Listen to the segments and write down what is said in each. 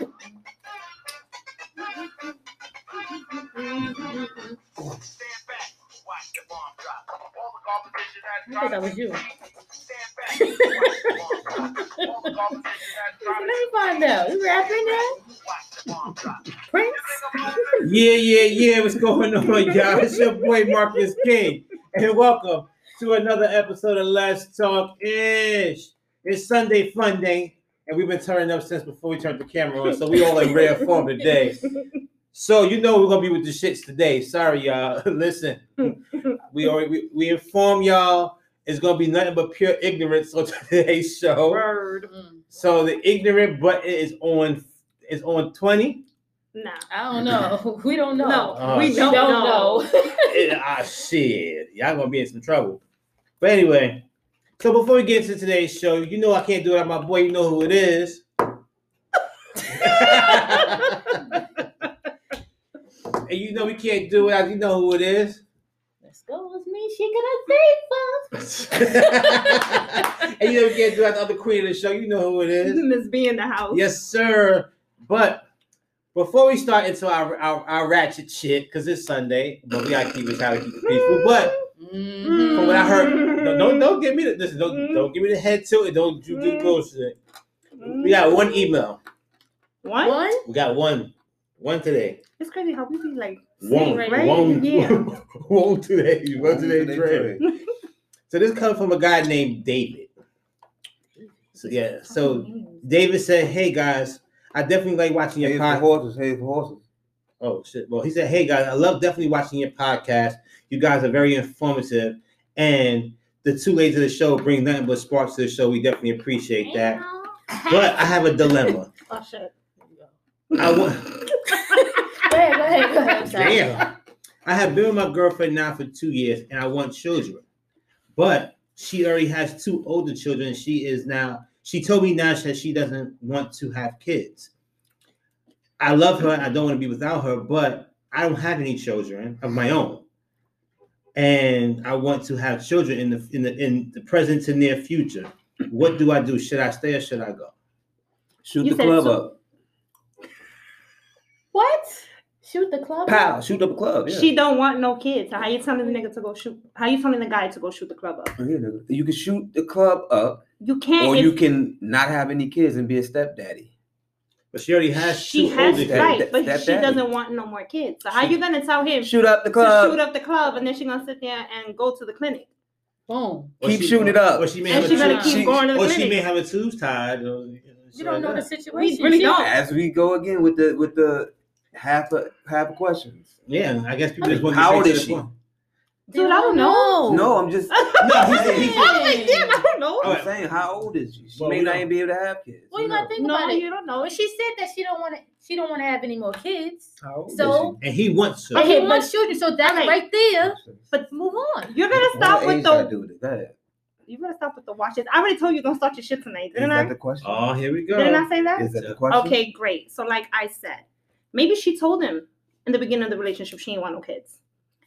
I thought that was you. Let me find out. You rapping now? Prince? Yeah, yeah, yeah. What's going on, y'all? It's your boy Marcus King, and welcome to another episode of Let's Talk Ish. It's Sunday Fun Day, and we've been turning up since before we turned the camera on, so we all in rare form today. So you know we're gonna be with the shits today. Sorry, y'all. Listen, we already we, we inform y'all it's gonna be nothing but pure ignorance on today's show. Word. So the ignorant button is on is on 20. Nah. I don't know. We don't know. No, Oh, we shit. don't, know. Eh, ah shit. Y'all gonna be in some trouble. But anyway, so before we get into today's show, you know I can't do it without my boy, you know who it is. and you know we can't do it without you know who it is. Let's go with me. She gonna save us. and you know we can't do it without the other queen of the show. You know who it is. Miss B in the house. Yes, sir. But before we start into our our, our ratchet shit, because it's Sunday, but we gotta keep it how to keep it peaceful. But Mhm. from what I heard, no, don't don't give me the listen, don't don't give me the head to it. Don't you do Mm. bullshit. We got one email. What? One? We got one. One today. It's crazy how we be like One. saying, right? One. Yeah. one today. One today. today, Trey. So this comes from a guy named David. So yeah. So David said, "Hey guys, I definitely like watching your Hey podcast." horses, hey horses. Oh shit. Well, he said, "Hey guys, I love definitely watching your podcast. You guys are very informative, and the two ladies of the show bring nothing but sparks to the show. We definitely appreciate that. But I have a dilemma. Oh shit. I want. Go ahead, go ahead, go ahead. I'm. Damn. I have been with my girlfriend now for two years, and I want children, but she already has two older children. She is now. She told me now that she doesn't want to have kids. I love her. I don't want to be without her, but I don't have any children of my own, and I want to have children in the in the in the present to near future. What do I do? Should I stay or should I go? Shoot You the club so- up. What? Shoot the club? Pow, shoot up a club. Yeah. She don't want no kids. So how you telling the nigga to go shoot? How you telling the guy to go shoot the club up? Oh, yeah, nigga. you can shoot the club up, You can't. or if- you can not have any kids and be a stepdaddy. But she already has she two has older that- right, but that she daddy. doesn't want no more kids. So how She- you gonna tell him Shoot up the club. shoot up the club and then she gonna sit there and go to the clinic? Boom. Or Keep she- shooting it up. Or she may And have she a gonna keep she- going to the or she may have a tubes tied. Or, you know, You don't like know the that. situation. really She don't. As we go again with the with the half a half a questions. Yeah, I guess people just want to How get old straight is she? point. Dude, I don't know. No, I'm just No, he said he I was like, damn, I don't know. I'm saying how old is she? She Well, may we not even be able to have kids. Well, you Who gotta think No, about it. you don't know. Well, she said that she don't want to. She don't want to have any more kids. How old is So, And he wants to. and he Okay, wants children. So that's Okay. right there. But move on. You're gonna What stop with gotta the. do with it? Go ahead. You better stop with the watches. I already told you don't start your shit tonight, Is didn't I? that the question? Oh, here we go. Didn't I say that? Is that the question? Okay, great. So, like I said, maybe she told him in the beginning of the relationship she didn't want no kids,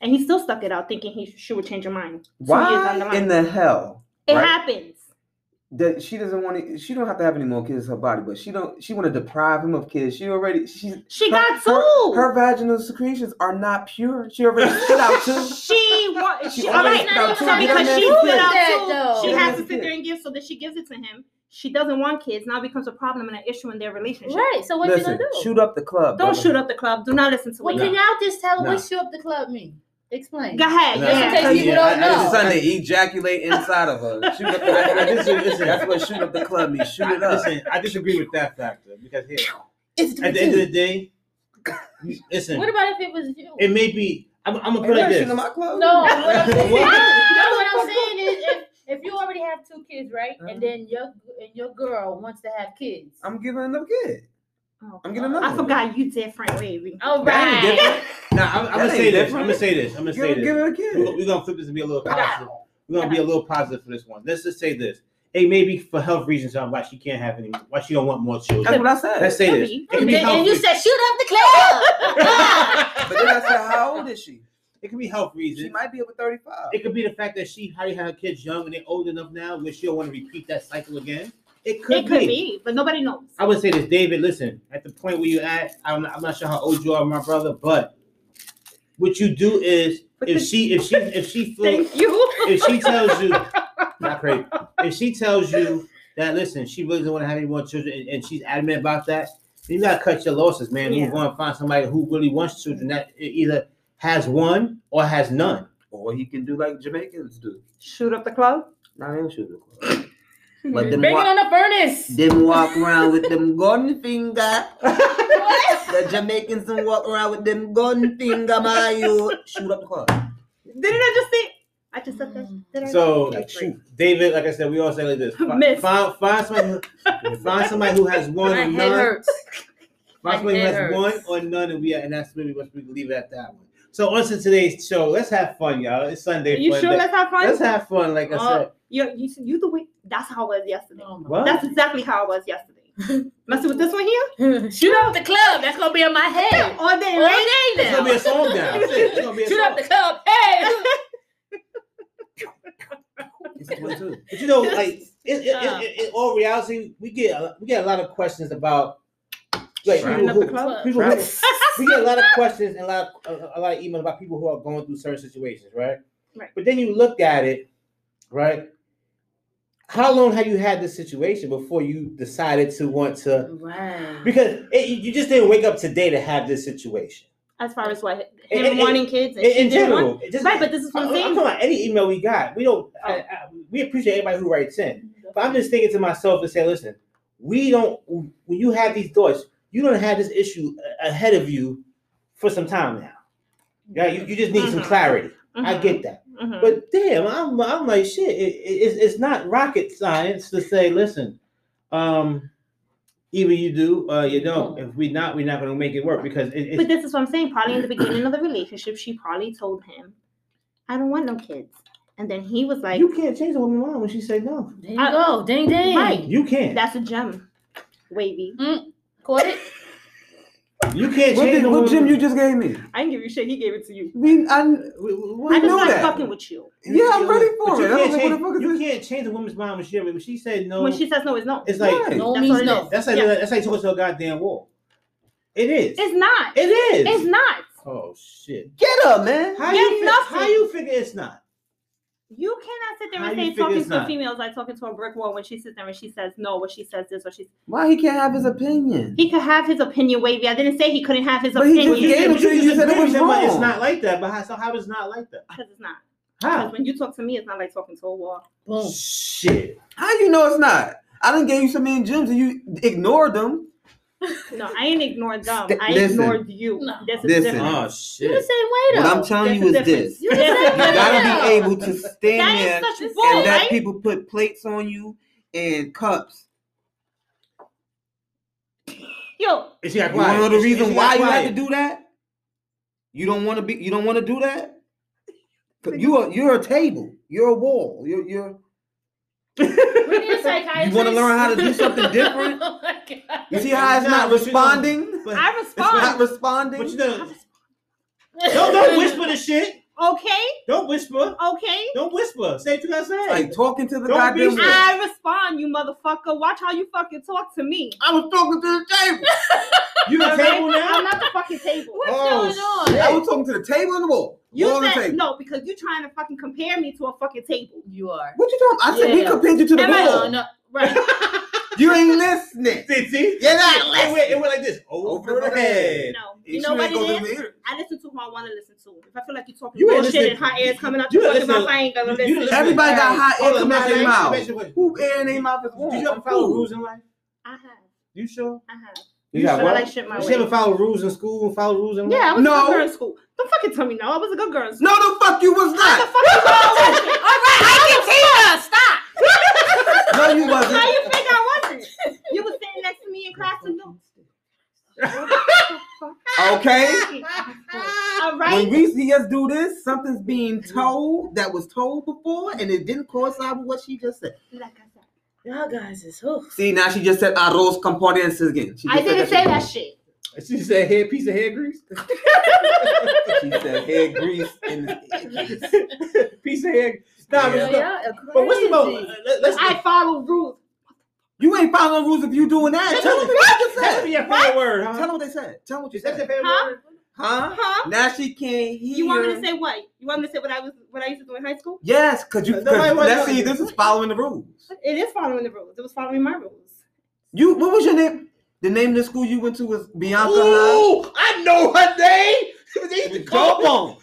and he still stuck it out, thinking he she would change her mind. Two years down the Why in the hell? it right? happens. that she doesn't want to she don't have to have any more kids in her body but she don't she want to deprive him of kids she already she She her- got two. her vaginal secretions are not pure she already spit out two she want. She, She all already right, spit out so two. because she on spit out two, she has to sit there and give, so that she gives it to him. She doesn't want kids. Now becomes a problem and an issue in their relationship. Right. So what listen you gonna do? shoot up the club Don't brother. shoot up the club. Do not listen to Well, what. can y'all just tell her Nah. what shoot up the club mean? Explain. Go ahead. No, yeah. in case people don't I- I- know. it's Sunday ejaculate inside of her shoot up the, I- I just- listen. that's what shoot up the club means shoot it up listen, I disagree with that factor because here, It's at the end of the day, listen, What about if it was you? it may be. I'm, I'm gonna put it like this. in my club No, what I'm saying, What? no, what I'm saying is if, if you already have two kids, right, Uh-huh. and then your and your girl wants to have kids. I'm giving another kid Oh, I'm getting another I forgot you different, baby. All That ain't right. Now I'm, I'm gonna say this. I'm gonna say this. I'm gonna say this. give it a We're, kid we're gonna flip this and be a little positive. We're gonna be a little positive for this one. Let's just say this. Hey, maybe for health reasons, why she can't have any, why she don't want more children. that's what I said Let's say this. Maybe. It can be And, and you said shoot up the club. but then I said how old is she It could be health reasons. she might be over 35 It could be the fact that she already had her kids young and they're old enough now where she don't want to repeat that cycle again. It could, It could be. be, but nobody knows. I would say this, David. Listen, at the point where you at, I'm not, I'm not sure how old you are, my brother, but what you do is if she if she if she feels Thank you. if she tells you not crazy, if she tells you that listen, she really doesn't want to have any more children, and, and she's adamant about that, you gotta cut your losses, man. Yeah. Move on, find somebody who really wants children that either has one or has none. Or he can do like Jamaicans do. Shoot up the club. Nah, they don't shoot the club. But them Bring it on the furnace. them walk around with them gun finger. The Jamaicans don't walk around with them gun finger, my you. Shoot up the club. Didn't I just say? I just said that. Did So, Okay, great. David, like I said, we all say like this: Fi- Miss. find, find somebody, who, find somebody who has one or none. hurts. Find somebody who has head one or none, and we and that's really what we can leave it at that one. So, on to today's show. Let's have fun, y'all. It's Sunday. Are you fun sure? day. Let's have fun. Let's have fun, like I Oh. said. You, you, you the way. That's how I was yesterday. Oh my That's exactly how I was yesterday. Messing with this one here Shoot up the club. That's gonna be in my head. all day, All right? day It's gonna be a song now. It's gonna be a Shoot song. up the club. Hey. But you know, like it, it, Yeah. it, it, in all reality, we get a, we get a lot of questions about like people who, people who, we get a lot of questions and a lot of, a, a lot of emails about people who are going through certain situations, right? Right. But then you look at it, right? How long have you had this situation before you decided to want to? Right. Because it, you just didn't wake up today to have this situation. As far as what In- him in- wanting kids and In, general, just, Right, but this is what I'm saying. I'm talking about any email we got. We don't. I, I, we appreciate everybody who writes in. But I'm just thinking to myself and say, listen, we don't. When you have these thoughts, you don't have this issue ahead of you for some time now. Yeah, you, you just need some Mhm. clarity. I Mhm, get that. Mhm. But damn, I'm, I'm like shit. It, it, it's, it's not rocket science to say, listen, um, either you do or you don't. If we not, we're not going to make it work because it, But this is what I'm saying. Probably in the beginning of the relationship, she probably told him, "I don't want no kids," and then he was like, you can't change a woman's mind when she said no. There you go. Ding ding. Right. You can't. "That's a gem, Wavey." Caught it. You can't What, change did, a what woman's gym you just gave me? I didn't give you shit. He gave it to you. We, I, I we just know like that. fucking with you. Yeah, I'm ready for it. I can't, was like, what the fuck is you this? can't change a woman's mind when she when she said no. When she says no, it's no. it's like Right. No That's means no. that's like Yeah. that's like talking to a goddamn wall. It is. It's not. it is. It's not. Oh shit. Get up, man. How Get you nothing. how you figure it's not? You cannot sit there How and you say figure talking to a not? female is like talking to a brick wall when she sits there and she says no, or she says this, or she. Why he can't have his opinion? He could have his opinion, Wavey. I didn't say he couldn't have his But he just opinion gave it to you. You said it was disagree with him, but It's not like that. But how, so how is it not like that? because it's not. How? Because when you talk to me, it's not like talking to a wall. Boom. Shit. How you know it's not? I didn't give you so many gems and you ignored them. No, I ain't ignored them. St- I listen. ignored you. No. This is Listen. different. Oh You the same way What. I'm telling There's you a is difference. this. You the There's a same You gotta be able to stand That there is such and bull, and let right? people put plates on you and cups. Yo, And she got You wanna know the And reason she why got you have to do that? You don't want to be. You don't want to do that. But You are. You're a table. You're a wall. You're. You're. We need a psychiatrist. You wanna learn how to do something different? You see how it's Nah, not but you know- responding? But, I It's not responding. but you know, don't don't whisper the shit. Okay, Don't whisper. okay. Don't whisper. Say what you gotta say. like talking to the Don't be goddamn wall. I respond, you motherfucker. Watch how you fucking talk to me. I was talking to the table. you the Alright? table now? I'm not the fucking table. What's Oh, going on? shit. I was talking to the table and the wall. You wall and the said table. no because you're trying to fucking compare me to a fucking table. You are. What you talking? I said we Yeah. compared you to the Am I- wall. no, right. You ain't listening. See, see? You're not it, went, listening. it went like this. Over, Over the the head. No, you know what ain't go it through is? the ear. I listen to who I want to listen to. If I feel like you're talking You bullshit listen- and hot air coming out you your fucking mouth, I ain't gonna listen. Everybody got hot air coming out let their me ask you a mouth. question, question. Who air in their mouth is Did warm? you ever follow rules in life? I have, You sure? I have. You But got I what? like shit my You way. ever follow rules in school and follow rules in life? Yeah, I was No. a good girl in school. Don't fucking tell me no. I was a good girl in school. No, the fuck you was not. fuck you going All right, I can see her. Stop. No, you wasn't. How you think I wasn't? You was sitting next to me in class and do. Okay. All When we see us do this, something's being told that was told before, and it didn't coincide with what she just said. Like I said, Y'all guys is who? See, now she just said arroz con again. She I said didn't say shit. that shit. She said hair piece of hair grease. She said hair grease and piece of hair. Nah, Yeah. but, Y'all but what's the most? crazy. Let, let's I follow rules. You ain't following rules if you doing that. Tell them what you That's said. your favorite word, huh? Tell them what they said. Tell them what you Is that your said. favorite Huh? word? Huh? Huh? Now she can't hear. You want me to say what? You want me to say what I was what I used to do in high school? Yes, cause you. Nobody Cause, let's to- see. This is following the rules. It is following the rules. It was following my rules. You. What was your name? The name of the school you went to was Bianca Ooh, I know her name. They used to call me. Jawbone.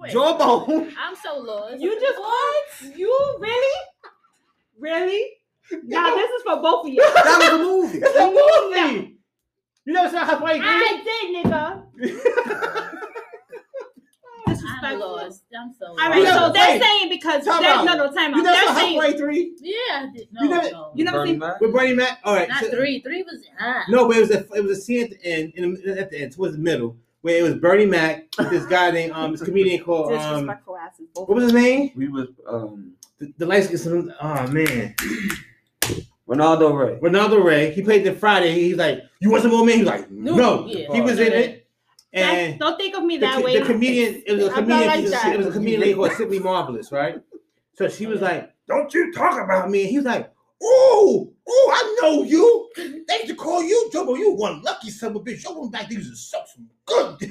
Wait, Jawbone. I'm so lost. You just what? You really? Really? Now this is for both of you. That was a movie. It's a movie. You never saw Hawaii Three? I did, nigga. I'm Disrespectful. lost. I'm so All lost. right, You so they're wait. saying because Time they're, out. no, no, time You never They're saw saying Three? Yeah, I did. No, You never- no. You never Bernie seen- Mac? With Bernie Mac? All right. Not so- three. Three was ah. No, but it was a it was a scene at the end, in the, at the end, towards the middle, where it was Bernie Mac, this guy named um, this comedian called um, disrespectful asses. What was his name? We was um The, the light skin. Oh man, Reynaldo Rey. Reynaldo Rey. He played the Friday. He's like, "You want some more man?" He's like, "No." No, yeah. He was in it, That's- and don't think of me that co- way. the comedian. It was a I'm not comedian. like it, was, it was a comedian lady called Simply Marvelous, right? So she was like, "Don't you talk about me?" And he was like, "Oh, oh, I know you. They used to call you Jobo. You one lucky son of a bitch. Your one back there used to suck some good."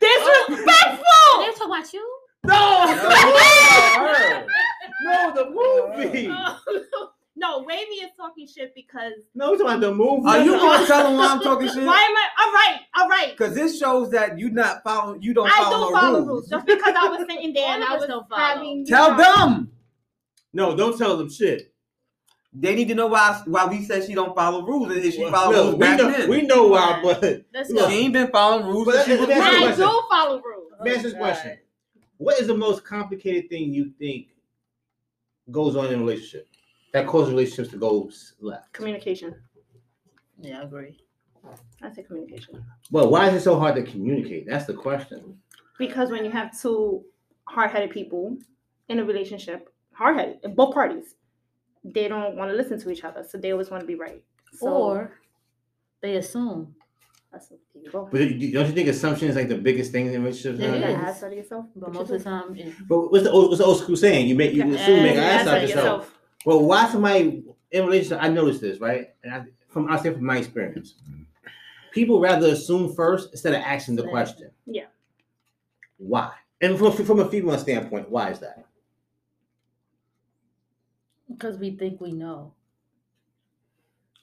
Disrespectful. They talk about you? No, her. no, the movie. Oh, no, Wavey is talking shit because No, we're talking about the movie. Are you gonna tell them why I'm talking shit? why am I? All right, all right. Because this shows that you not following. You don't follow rules. I follow do no follow rules. rules. Just because I was sitting there and I of us was don't follow. having. Tell them. No, don't tell them shit. They need to know why why we said she don't follow rules. And if she Well, follow look, rules we back know, then. we know why, but Let's Look, go. she ain't been following rules. But since she let- was let me ask you a I little. do follow rules. Oh, Let me ask this question. what is the most complicated thing you think goes on in a relationship that causes relationships to go left? Communication. Yeah, I agree. I say communication Well, why is it so hard to communicate? That's the question. because when you have two hard-headed people in a relationship, hard-headed, in both parties, they don't want to listen to each other, so they always want to be right. So Or they assume. that's there you. But don't you think assumption is like the biggest thing in relationships? It You nowadays? is. gotta ask that of yourself. But most of the time, it, But what's the old, what's the old school saying? You make you assume make an ass out that of yourself. Well, why somebody in a relationship? I noticed this right, and I, from I say from my experience, people rather assume first instead of asking the question. Yeah. Why? And from from a female standpoint, why is that? because we think we know.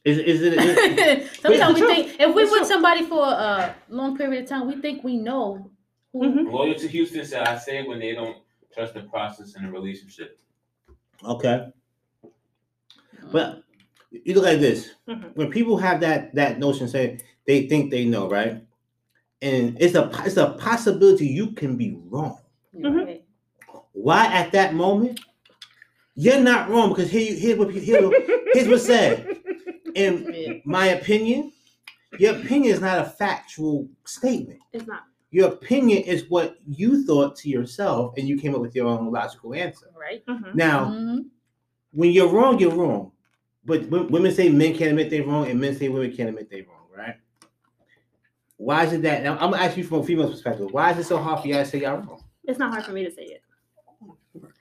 Is is it? is- Sometimes we true. think if we It's with true. somebody for a long period of time, we think we know who. Mhm. Loyal to Houston said, I say when they don't trust the process in a relationship. okay, but you look like this. Mhm. When people have that that notion, say they think they know, right? And it's a it's a possibility you can be wrong. You're Mhm. Why at that moment? You're not wrong because here, here's what here, here's what's said. In Yeah. my opinion, your opinion is not a factual statement. It's not. Your opinion is what you thought to yourself, and you came up with your own logical answer. Right. Mhm. Now, Mhm. when you're wrong, you're wrong. But women say men can't admit they're wrong, and men say women can't admit they're wrong, right? Why is it that? Now, I'm gonna ask you from a female perspective. Why is it so hard for y'all to say y'all wrong? It's not hard for me to say it.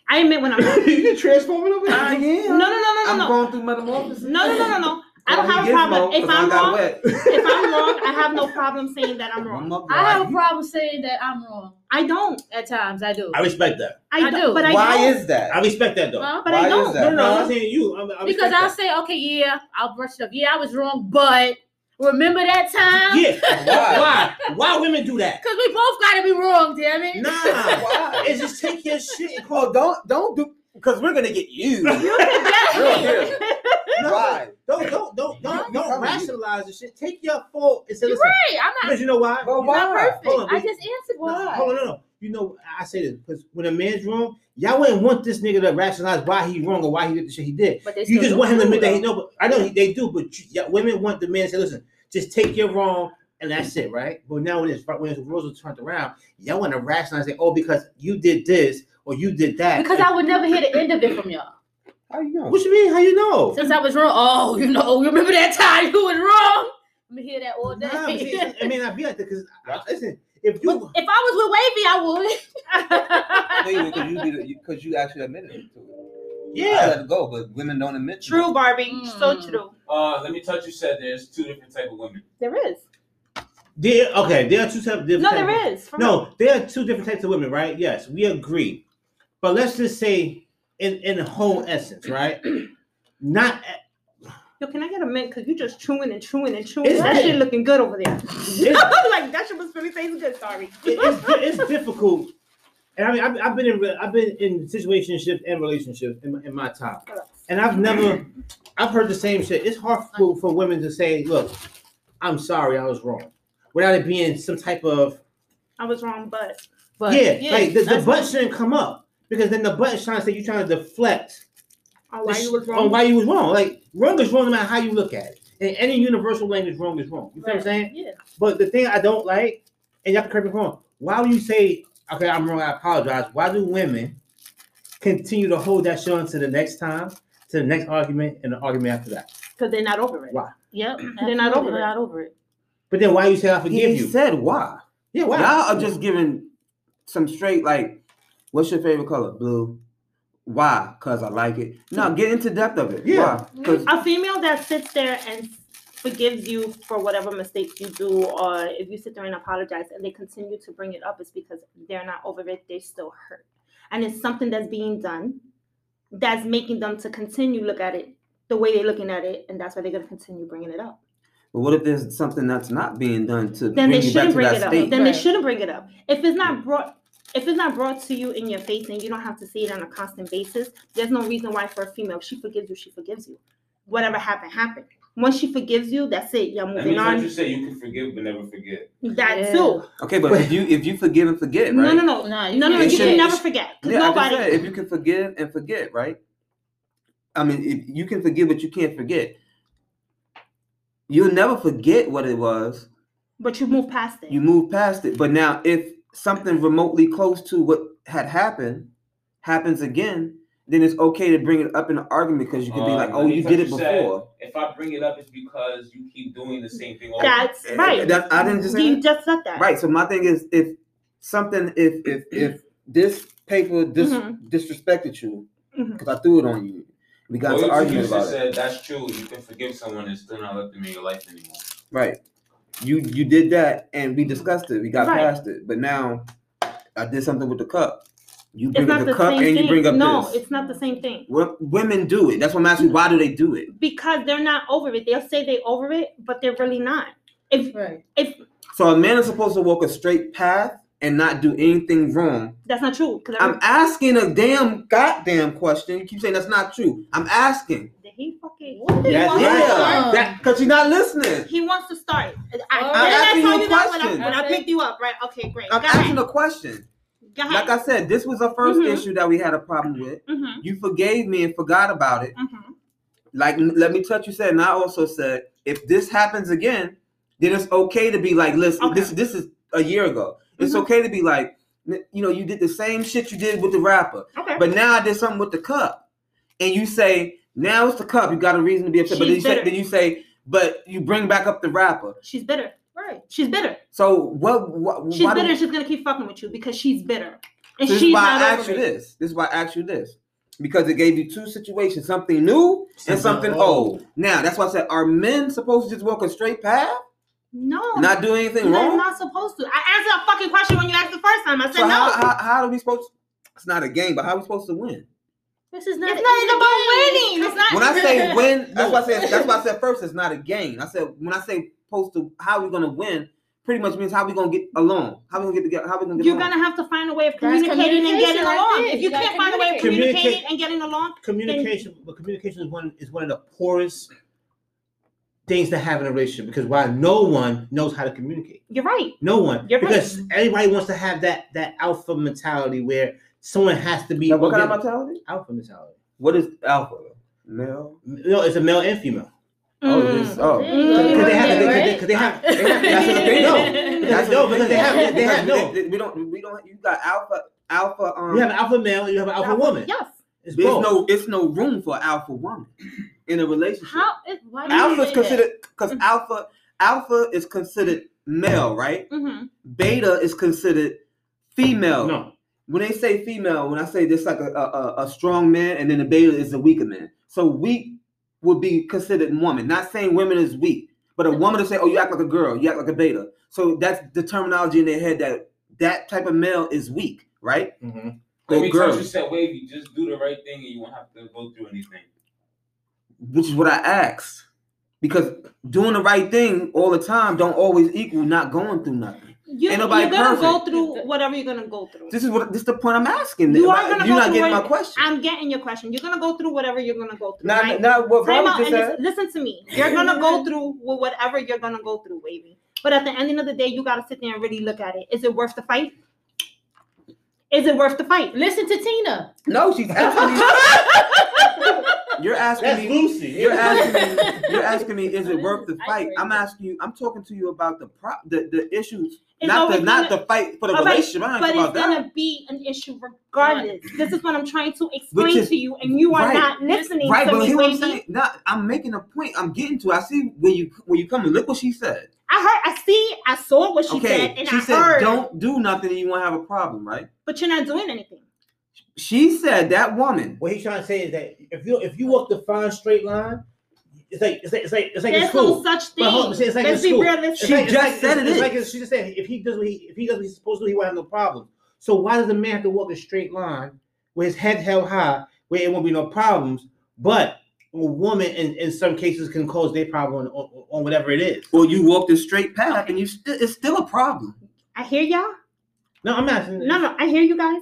I admit when I'm wrong. you can transform it over I there. am. No, no, no, no, I'm no, no. going through metamorphosis. No, no, no, no, no. I don't have a problem. Gizmo, If 'cause I I'm wrong, if I'm wrong, I have no problem saying that I'm wrong. up, I have a problem saying that I'm wrong I don't. at times. I do. I respect that. I, I don't. But I Why don't. is that? I respect that though. Huh? But Why I don't. that? No, no, I'm Huh? not saying you. I'm, I Because I'll that. say, okay, yeah, I'll brush it up. Yeah, I was wrong, but remember that time? Yeah. Why? Why? Why women do that? Because we both got to be wrong, damn it. Nah. Why? It's just take your shit and Oh, don't don't do because we're gonna get you. You can get Real me. here. No, Why? Don't don't don't don't don't Come on. rationalize the shit. Take your fault and say, You're listen. right. I'm not, Because you know why? But why? not perfect. Hold on, I wait. just answered No, why. hold on, no, no. You know, I say this because when a man's wrong, y'all wouldn't want this nigga to rationalize why he wrong or why he did the shit he did. But You just want him to admit that he though. know. But I know he, they do, but you, yeah, women want the man to say, listen, just take your wrong and that's it, right? But now when it's when it's rules are turned around, y'all want to rationalize it. Oh, because you did this or you did that. Because I would never hear the end of it from y'all. How you know? What you mean? How you know? Since I was wrong, oh, you know, remember that time you was wrong? Let me hear that all day. Nah, see, it may not be like that because listen, if you if I was with Wavey, I would. Because you did. Because you actually admitted it to it. Yeah. I let it go, but women don't admit. to True, it. Barbie. So Mm. true. Uh, let me touch. You said there's two different type of women. There is. There, okay, there are two types. Different No, types of- there is. For real. No, there are two different types of women, right? Yes, we agree. But let's just say, in in the whole essence, right? Not Yo, can I get a mint? Cause you just chewing and chewing and chewing. It's that shit looking good over there. it's, like that shit was really tasting good. Sorry. it- it's, it's difficult. And I mean, I've, I've been in I've been in situationships and relationships in my, in my time, and I've never I've heard the same shit. It's hard for, for women to say, "Look, I'm sorry, I was wrong," without it being some type of I was wrong, but But yeah, like the, the butt shouldn't come up because then the butt is trying to say you're trying to deflect oh, why the you sh- was on wrong? why you was wrong. Like wrong is wrong no matter how you look at it. In any universal language, wrong is wrong. You feel what I'm saying? Yeah. But the thing I don't like, and y'all can correct me if I'm wrong, why would you say, okay, I'm wrong, I apologize. Why do women continue to hold that shit on to the next time, to the next argument, and the argument after that? Because they're not over it. Why? Yep. They're not over absolutely it. Not over it. But then why you say I forgive He you? said why? Yeah, why? Y'all are just giving some straight like, what's your favorite color? Blue. Why? Cause I like it. No, hmm. get into depth of it. Yeah. Why? Mm. Cause A female that sits there and forgives you for whatever mistakes you do, or if you sit there and apologize and they continue to bring it up, is because they're not over it. They're still hurt, and it's something that's being done that's making them to continue look at it the way they're looking at it, and that's why they're gonna continue bringing it up. but what if there's something that's not being done to Then bring they you shouldn't to bring that it up. state? Then they shouldn't bring it up. If it's not hmm. brought. If it's not brought to you in your face and you don't have to see it on a constant basis, there's no reason why for a female, she forgives you, she forgives you. Whatever happened, happened. Once she forgives you, that's it. You're That moving means what on. you say you can forgive but never forget. That Yeah. too. Okay, but if you if you forgive and forget, right? No, no, no. Nah, No, no, you should- can never forget. Because Yeah, I just nobody. said if you can forgive and forget, right? I mean, if you can forgive, but you can't forget. You'll never forget what it was. but you move past it. You move past it. But now, if something remotely close to what had happened happens again, then it's okay to bring it up in an argument because you can be Uh, like, let "Oh, you did it you said, before." If I bring it up, it's because you keep doing the same thing over. That's right. That, I didn't just say you that. just said that. Right. So my thing is, if something, if if if this paper dis- Mhm. disrespected you, because I threw it on you, we got Well, to argue just about it. said that's true. You can forgive someone and still not let them in your life anymore. Right. You you did that and we discussed it. We got Right. past it. But now I did something with the cup. You It's bring up the, the cup same and you bring up no, this. it's not the same thing. Wo- Women do it. That's what I'm asking. Why do they do it? Because they're not over it. They'll say they're over it, but they're really not. If Right. if So a man is supposed to walk a straight path and not do anything wrong. that's not true. Because I'm asking a damn goddamn question. You keep saying that's not true. I'm asking. Did he fucking What did Yes, you yeah. That- Because you're not listening. he wants to start. I, I'm didn't I asking you you a that when I, question. when I picked you up, right? Okay, great. I'm Go asking ahead. a question. Like I said, this was the 1st Mhm. issue that we had a problem with. mm-hmm, You forgave me and forgot about it. mm-hmm. like let me touch you said and i also said if this happens again then it's okay to be like listen Okay. this this is a year ago it's Mhm. okay to be like you know you did the same shit you did with the rapper Okay. but now i did something with the cup and you say now it's the cup you got a reason to be upset but then you, say, then you say but you bring back up the rapper she's bitter. Right. She's bitter. so what, what She's why do- bitter. She's gonna keep fucking with you because she's bitter, and so this is she's why not i over asked you this this is why i asked you this because it gave you two situations something new and something old now that's why i said are men supposed to just walk a straight path No, not do anything You're wrong. not supposed to. I answered a fucking question when you asked the first time. I said so no. how, how how are we supposed? It's not a game, but how are we supposed to win? This is not. it's not about winning. It's not. When I say win, that's No. why I said that's why I said first. It's not a game. I said when I say supposed to, how we gonna win? Pretty much means how we gonna get along. How we gonna get together? How we gonna get You're along? gonna have to find a way of communicating and getting right along. there. If you You can't find a way of communicating and getting along, communication but communication is one is one of the poorest things to have in a relationship because why no one knows how to communicate you're right. no one You're right. because everybody wants to have that that alpha mentality where someone has to be Now, what kind of mentality? alpha mentality What is alpha? Male. no it's a male and female Oh, this. Oh, There you go. because they have Yeah, because they, right? 'cause they have they have That's an opinion. no That's no because they have opinion. they have no we don't. We don't. You got alpha. Alpha. Um. you have an alpha male you have an alpha woman Yes. it's There's both. no. It's no room for alpha woman in a relationship. How? Why do you Alpha is considered because Mhm. alpha. Alpha is considered male, right? mm-hmm. Beta is considered female. no when they say female, when I say this like a, a, a- strong man and then a beta is a weaker man. So weak would be considered woman. Not saying women is weak, but a woman to say, oh, you act like a girl, you act like a beta. So that's the terminology in their head that that type of male is weak, right? Mhm. Or Every girl, time you said Wavey, just do the right thing and you won't have to go through anything. which is what I asked. Because doing the right thing all the time don't always equal not going through nothing. You, Ain't nobody you're gonna go through whatever you're gonna go through. This is what this is the point I'm asking. You are gonna You're go not through getting my question. I'm getting your question. You're gonna go through whatever you're gonna go through. Not, right? not what Time out and listen, listen to me. You're gonna go through with whatever you're gonna go through, Wavey. But at the end of the day, you gotta sit there and really look at it. Is it worth the fight? Is it worth the fight? Listen to Tina. No, she's asking me. You're asking That's me. Lucy. You're asking me. You're asking me. Is it worth the fight? I'm asking you. I'm talking to you about the pro, the, the issues, It's not the not gonna- the fight for the All right, relationship. I ain't But it's about gonna be an issue regardless. This is what I'm trying to explain is- to you, and you are right. not listening Right, to but me, hear what I'm saying. Not, I'm making a point. I'm getting to. I see where you where you coming. Look what she said. I heard, I see, I saw what she okay, said, and she I said, heard, "Don't do nothing, and you won't have a problem." Right? but you're not doing anything. She said that woman. What he's trying to say is that if you if you walk the fine straight line, it's like it's like it's like it's like in There's school. no such But hold on, thing. it's like Let's in be school. realistic. It's She like- just like- said it's, it it's like she just said if he does what he if he does what he's supposed to, he won't have no problems. So why does a man have to walk a straight line with his head held high, where it won't be no problems? But a woman, in, in some cases, can cause their problem on, on, on whatever it is. Or you walk the straight path, and you st- it's still a problem. I hear y'all. No, I'm asking. No, no, I hear you guys.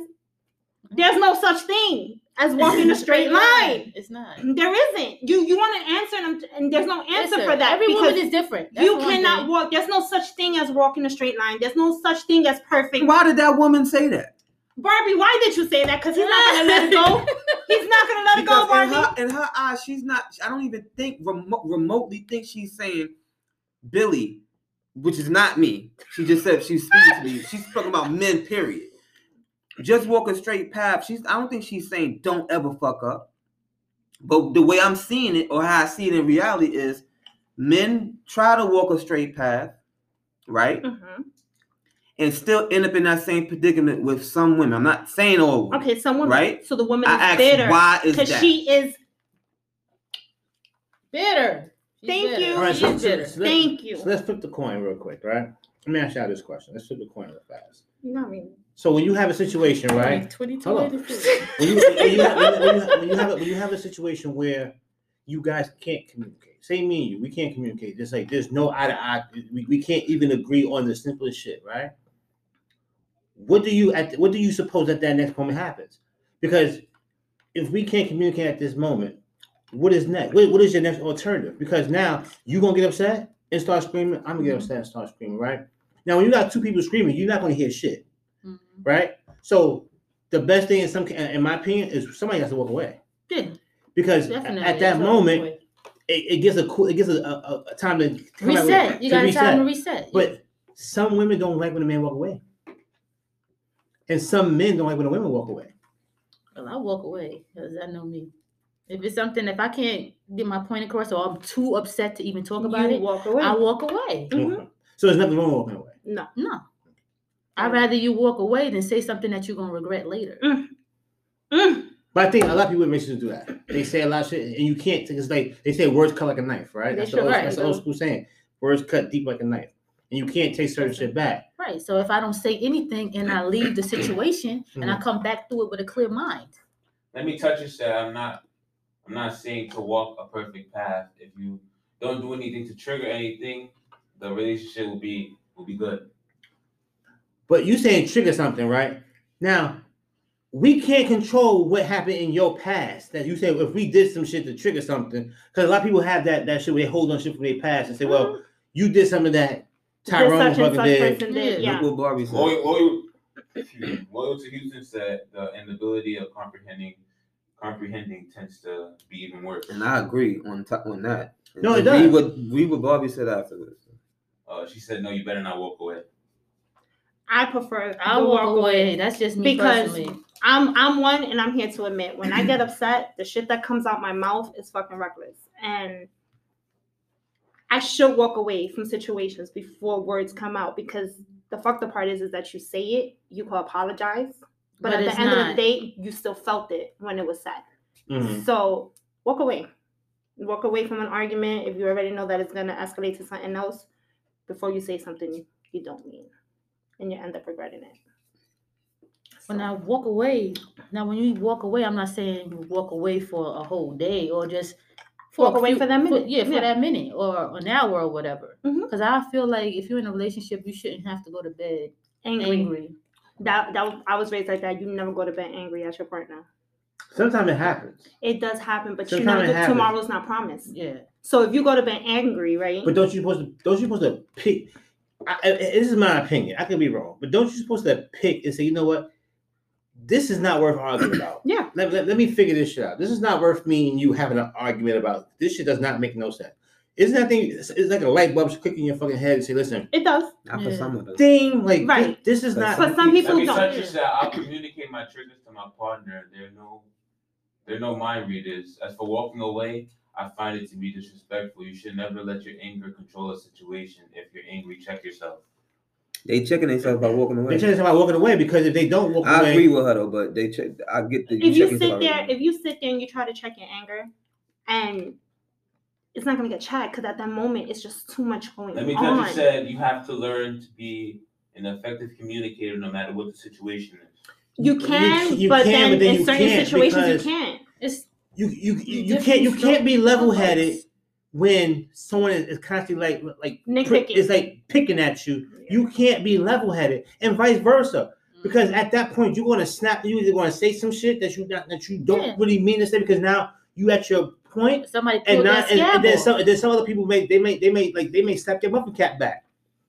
There's no such thing as walking a straight line. It's not. There isn't. You you want an answer, and, I'm- and there's no answer Listen, for that Every woman is different. That's you cannot thing. walk. There's no such thing as walking a straight line. There's no such thing as perfect. Why did that woman say that? Barbie, why did you say that? Because he's not gonna let it go. He's not gonna let it go, Because in Barbie. her, in her eyes, she's not. I don't even think remo- remotely think she's saying Billy, which is not me. She just said she's speaking to me. She's talking about men. Period. Just walk a straight path. She's. I don't think she's saying don't ever fuck up. But the way I'm seeing it, or how I see it in reality, is men try to walk a straight path, right, Mhm. and still end up in that same predicament with some women. I'm not saying all women. Okay, someone. Right? So the woman I is asked bitter why is that? because she is. bitter. She's Thank bitter. you. All right, She so, is so- bitter. so let's- Thank you. So let's flip the coin real quick, right? Let me ask y'all this question. Let's flip the coin real fast. You know what I mean? So when you have a situation, right? Like 22 Hold on. when you, when, you have, when, you, have, when, you have a, when you have a situation where you guys can't communicate, say me and you, we can't communicate. Just like there's no eye to eye, we, we can't even agree on the simplest shit, right? What do you at what do you suppose that that next moment happens? Because if we can't communicate at this moment, what is next? What, what is your next alternative? Because now you gonna get upset and start screaming. I'm gonna get upset and start screaming, right? Now when you got two people screaming, you're not gonna hear shit. Right? So the best thing in some, in my opinion, is somebody has to walk away Yeah, because definitely. at that moment, it, it gives a cool, it gives a, a, a time to come out with- reset. You got to got time to reset. But some women don't like when a man walk away, and some men don't like when a woman walk away. Well, I walk away because I know me. If it's something, if I can't get my point across, or I'm too upset to even talk about you it, walk away. I walk away. Mhm. So there's nothing wrong with walking away. No. No, I'd rather you walk away than say something that you're gonna regret later. Mm. mm. But I think a lot of people in relationships do that. They say a lot of shit, and you can't. It's like they say words cut like a knife, right? They That's, sure the old, right. that's the old school saying. Words cut deep like a knife, and you can't take certain shit back. Right. So if I don't say anything and I leave the situation and I mm. come back through it with a clear mind. Let me touch and say uh, I'm not I'm not saying to walk a perfect path. If you don't do anything to trigger anything, the relationship will be will be good. But you saying trigger something, right? Now, we can't control what happened in your past. That you say if we did some shit to trigger something, because a lot of people have that that shit where they hold on shit from their past and say, "Well, you did something that Tyrone such and fucking such did." person did. Yeah. Yeah. Look what Barbie said. Loyal, loyal, excuse loyal to Houston said the inability of comprehending comprehending tends to be even worse. And I agree on top on that. No, it Read does. what read what Barbie said afterwards. Uh, she said, "No, you better not walk away." I prefer I'll walk away. That's just me Because- personally. I'm I'm one and I'm here to admit when I get upset, the shit that comes out my mouth is fucking reckless. And I should walk away from situations before words come out because the fucked up part is is that you say it, you can apologize, but, But at the end of the day, you still felt it when it was said. Mhm. So walk away. Walk away from an argument if you already know that it's gonna escalate to something else before you say something you don't mean, and you end up regretting it. When I walk away, now when you walk away, I'm not saying you walk away for a whole day or just Walk a away few- for that minute, yeah, for yeah. that minute or an hour or whatever. Mm-hmm. Because I feel like if you're in a relationship, you shouldn't have to go to bed Angry. angry. That that I was raised like that. You never go to bed angry at your partner. Sometimes it happens, It does happen, but you know it that tomorrow's not promised. Yeah. So if you go to bed angry, right? but don't you supposed to? Don't you supposed to pick? I, I- this is my opinion. I could be wrong, but don't you supposed to pick and say, you know what? This is not worth arguing about. Yeah. Let, let, let me figure this shit out. This is not worth me and you having an argument about. This shit does not make no sense. Isn't that thing? It's, it's like a light bulb clicking your fucking head and say, listen, it does. Not for Yeah. some of us. ding, like Right. thi- this is not. For some people don't. such as that, I'll communicate my triggers to my partner. They're no, they're no mind readers. As for walking away, I find it to be disrespectful. You should never let your anger control a situation. If you're angry, check yourself. They checking themselves by walking away. They checking change about walking away because if they don't walk I away, agree with her though, but they check. I get the. if you checking sit there, out. if you sit there and you try to check your anger, and it's not gonna get checked because at that moment it's just too much going Let me on. touch you said you have to learn to be an effective communicator no matter what the situation is. You You- can, you but, can, then but then in certain situations you can't. You you you, you can't you can't be level headed when someone is, constantly like like Nitpicking. It's like picking at you. You can't be level headed, and vice versa. Because at that point, you're gonna snap. You either gonna say some shit that you not that you don't Yeah. really mean to say because now you at your point, somebody and not and, and then some and then some other people may they may they may like they may slap their muffin cap back.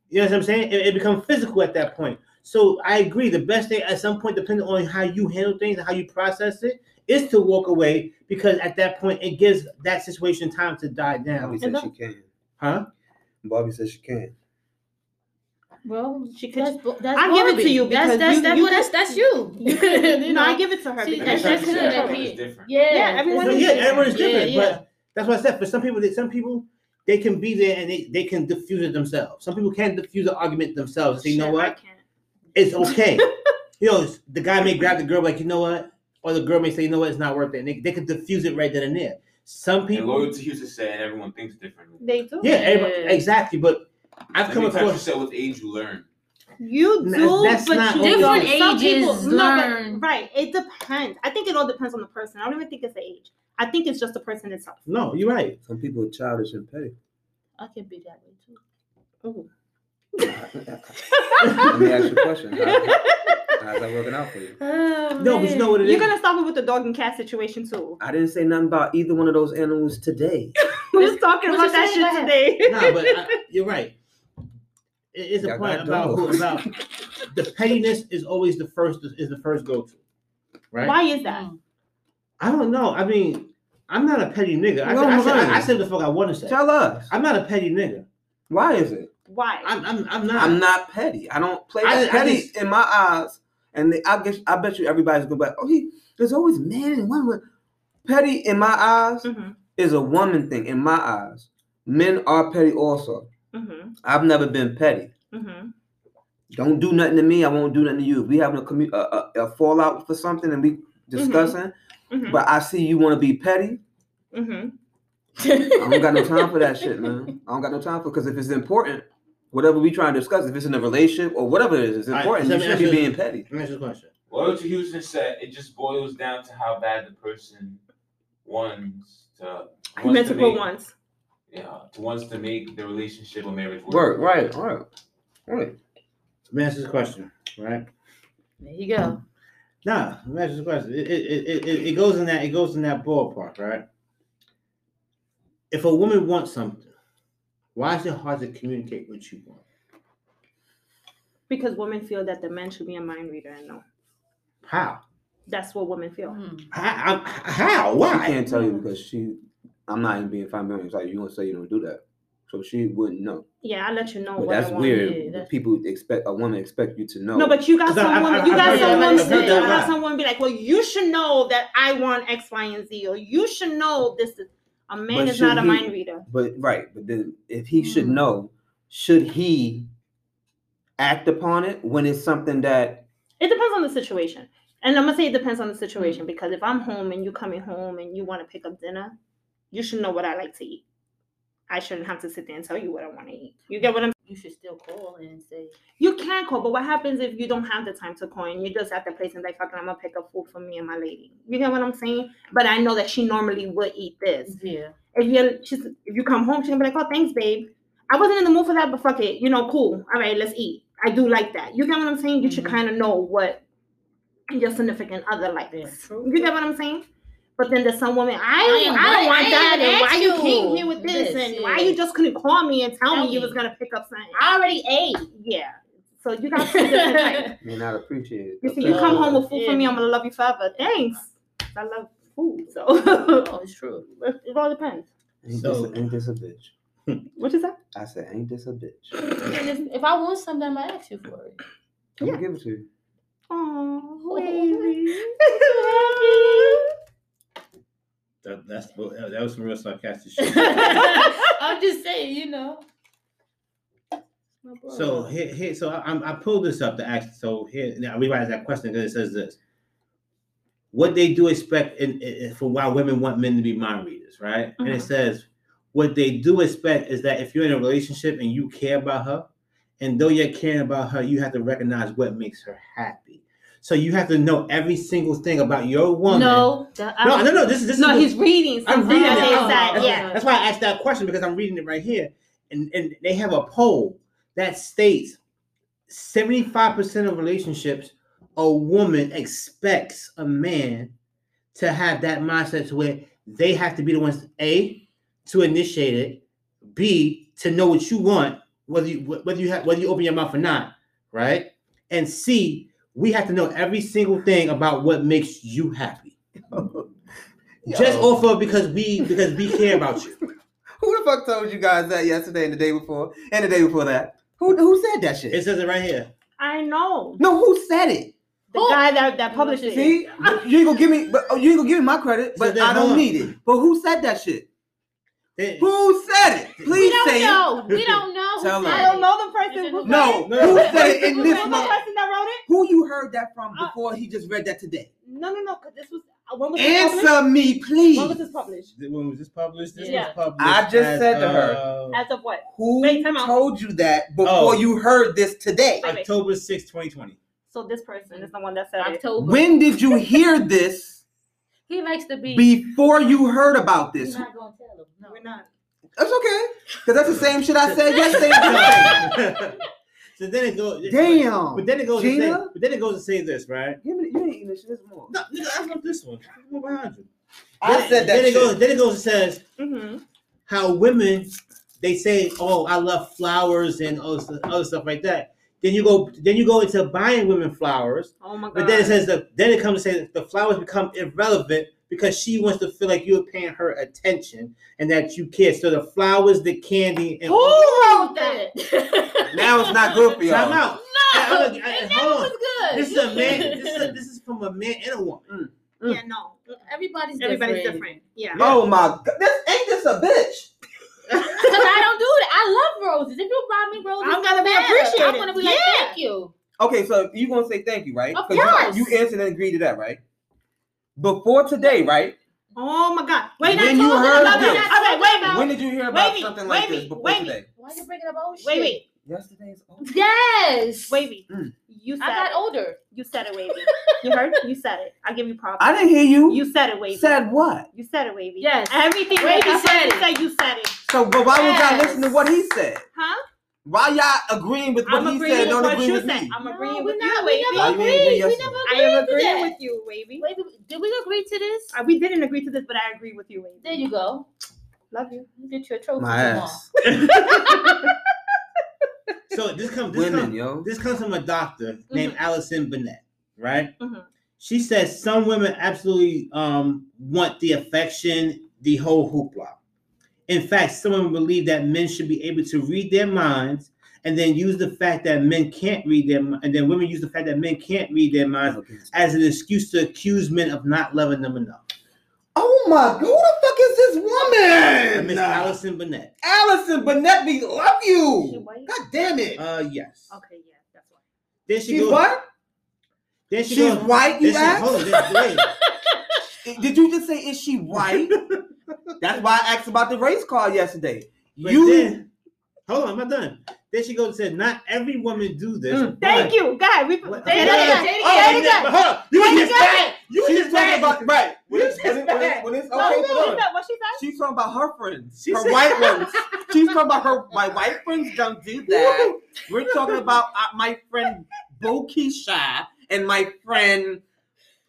You know what I'm saying? It, it becomes physical at that point. So I agree. The best thing at some point, depending on how you handle things and how you process it, is to walk away because at that point it gives that situation time to die down. Bobby down. said she can. Huh? Bobby said she can. Well, She could- that's, bu- that's I'll give it to you That's because that's you- that's you well, that's that's you. You could, You no, I give it to her. See, because that's- she that's could. good. Everyone is different. Yeah, Yeah, everyone is yeah, different. everyone is different. Yeah, yeah. But that's what I said. For some people, some people they can be there and they, they can diffuse it themselves. Some people can't diffuse the argument themselves and say, you know Shit, I what, can't. it's okay. you know, the guy may grab the girl like, you know what, or the girl may say, you know what, it's not worth it. And they, they can diffuse it right then and there. Some And people, loyalty used to say, and everyone thinks differently. They do. yeah, exactly. But I've come me touch you said with age you learn. You do, that's but not okay. Different ages people, learn. but, right. It depends. I think it all depends on the person. I don't even think it's the age. I think it's just the person itself. No, you're right. Some people are childish and petty. I can be that way too. Let me ask you a question. How, how's that working out for you? Oh, No, but you know what it is. You're gonna stop it with the dog and cat situation too. I didn't say nothing about either one of those animals today. We're just talking What about you that shit Go ahead. today. No, but I, you're right. It's a Y'all point about who, about the pettiness is always the first is the first go to, right? Why is that? Mm. I don't know. I mean, I'm not a petty nigga. I, No, said, I, said. I, I said the fuck I want to say. Tell us. I'm not a petty nigga. Why is it? Why? I'm I'm, I'm not. I'm not petty. I don't play I- that I petty just- in my eyes. And they, I guess I bet you everybody's gonna be like, oh, he there's always men and women. Petty in my eyes hmm is a woman thing. In my eyes, men are petty also. hmm I've never been petty. hmm Don't do nothing to me. I won't do nothing to you. If we having a, commu- a, a, a fallout for something and we discussing, hmm but I see you want to be petty. hmm I don't got no time for that shit, man. I don't got no time for because if it's important, whatever we try to discuss, if it's in a relationship or whatever it is, it's All right, important. so you shouldn't be ask you- being petty. Let me ask you a question. Loyalty Houston said it just boils down to how bad the person wants to. I meant to put make- once. Yeah, to wants to make the relationship or marriage work. Work, right, all right, right. Let me ask you a question, right? There you go. Nah, let me ask you a question. It, it, it, it, it goes in that it goes in that ballpark, right? If a woman wants something, why is it hard to communicate what you want? Because women feel that the men should be a mind reader and know. How? That's what women feel. Mm. How? how? She Why? can't tell you because she. I'm not even being familiar. It's like you don't say you don't do that, so she wouldn't know. Yeah, I'll let you know But what that's I weird. yeah, that's- People expect a woman expect you to know. No, but you got 'Cause I- some I- women. I- You got I- some I- women. I've heard You got right. someone be like, "Well, you should know that I want X, Y, and Z, or you should know this is." A man But is not a he- mind reader. But right, but then if he should Mm. know, should he act upon it when it's something that It depends on the situation. And I'm gonna say it depends on the situation because if I'm home and you're coming home and you want to pick up dinner, you should know what I like to eat. I shouldn't have to sit there and tell you what I want to eat. You get what I'm saying? You should still call and say, You can call, but what happens if you don't have the time to call and you're just at the place and like, fucking, I'm gonna pick up food for me and my lady. You get what I'm saying? But I know that she normally would eat this. yeah. If you she's if you come home, she's gonna be like, oh, thanks, babe. I wasn't in the mood for that, but fuck it. You know, cool. All right, let's eat. I do like that. You get what I'm saying? You should Mhm. kind of know what your significant other likes. Yeah, true. You get what I'm saying? But then there's some woman, I, I I, don't want I that. And why you you came here with this? this, and why you just couldn't call me and tell, Tell me you was gonna pick up something? I already ate. Yeah. So you got two different types. May not appreciate You it. see, you come home with food Yeah. for me, I'm gonna love you forever. Thanks. I love food, so Oh, it's true. it it all depends. Ain't, So- this, ain't this a bitch? What is that? I said, ain't this a bitch? If, if I want something, I'm gonna ask you for it. I'm Yeah. gonna give it to you. Oh, baby. That, that's that was some real sarcastic shit. I'm just saying, you know. So here, here so I, I'm- pulled this up to ask. So here, now I realize that question because it says this: What they do expect in, in, for why women want men to be mind readers, right? And it Mhm. says what they do expect is that if you're in a relationship and you care about her, and though you're caring about her, you have to recognize what makes her happy. So you have to know every single thing about your woman. no, that, no, no, no. This is this No, is he's reading I'm reading that it. Oh, that's, yeah. that's why I asked that question because I'm reading it right here, and and they have a poll that states 75% of relationships a woman expects a man to have that mindset to where they have to be the ones a to initiate it, b to know what you want whether you whether you have whether you open your mouth or not, right? And c we have to know every single thing about what makes you happy just Yo. off of because we because we care about you. Who the fuck told you guys that yesterday and the day before and the day before that? Who who said that shit? It says it right here. I know. no, who said it? The Who? guy that, that published it. See, you ain't gonna give me, but oh, you ain't gonna give me my credit, but then I don't on. need it. But who said that shit? They- Who said it? we Please don't say know. We don't know. who Tell said. I don't know the person who it. No, No. who said it in this was the person that wrote it? Who you heard that from Uh, before he just read that today? No, no, no, because this was uh, when was this published? Answer me, please. When was this published? When was this published? This Yeah. was published. I just as said to her. of As of what? Who Wait, told you that before Oh. you heard this today? Wait, wait. October 6, 2020. So this person is the one that said it. October. When did you hear this he likes the beat. before you heard about this. We're this? not gonna tell him. No. We're not. That's okay, because that's the same shit I said yesterday. so then it goes. Damn. But then it goes. To say, but then it goes to say this, right? Give me, you ain't eating this shit this more. No, nigga, I want this one. One behind you. I Then- said that Then it goes. Then it goes and says Mm-hmm. how women they say, "Oh, I love flowers and all this- other stuff like that." Then you go. Then you go into buying women flowers. Oh my god. But then it says that then it comes to say the flowers become irrelevant because she wants to feel like you're paying her attention and that you care. So the flowers, the candy, and Who wrote that? Now it's not good for y'all. Time out. No, I- I- it I- never hold on. was good. This is a man. This is, a, this is from a man and a woman. Yeah, no. Everybody's Everybody's different. different. Yeah. Oh my god, this ain't this a bitch? Because I don't do that. I love roses. If you buy me roses, I'm gonna be matter. appreciated. I'm gonna be like, Yeah. thank you. Okay, so you gonna say thank you, right? Of 'Cause course. You, you answered and agreed to that, right? Before today, right? Oh my god. Wait, When I you heard about this. that. Okay, wait a minute. When did you hear about Wait, something wait, like this before wait. today? Why are you bringing up old shit? Wait, wait, Yesterday's. Oh. Yes. wait, wait. Mm. You said I got it. older. You said it, Wavey. You heard? You said it. I give you props. I didn't hear you. You said it, Wavey. said what? You said it, Wavey. Yes. Everything Wavey Wavey said said, it. you said you said it. So, but why would y'all listen to what he said? Huh? Why y'all agreeing with what I'm he said? with Don't what agree you with said. me. I'm agreeing we with not, you, we Wavey. Why never you ain't agree agreed. We yesterday? never I am agreeing that. with you, Wavey. Wait, did we agree to this? Uh, we didn't agree to this, but I agree with you, Wavey. There you go. Love you. Get your trophy My ass. So this comes. This Women, comes. yo. This comes from a doctor Mm-hmm. named Allison Bennett, right? Mhm. She says some women absolutely um, want the affection, the whole hoopla. In fact, some women believe that men should be able to read their minds and then use the fact that men can't read them, and then women use the fact that men can't read their minds as an excuse to accuse men of not loving them enough. Oh my, god, who the fuck is this woman? Miss Allison Burnett. Allison Burnett, we love She you. white? God damn it. Uh, yes. Okay, yeah, that's why. Then she She's goes. what? Then she She's goes, white, you listen, hold on, then- wait. Did you just say is she white? That's why I asked about the race car yesterday. But You then, hold on, I'm not done. Then she goes and said, not every woman do this. Mm, Thank you. God, we What- say Say it that again. again. Oh, Say it and again. then- but hold on. You Say just again. bad. You was she's just talking about right when You it's, when, it, when, it, when it's No, okay. what hold she on. What she said? She's talking about her friends, She her said- white ones. She's talking about her. My white friends don't do that. We're talking about uh, my friend Bokisha and my friend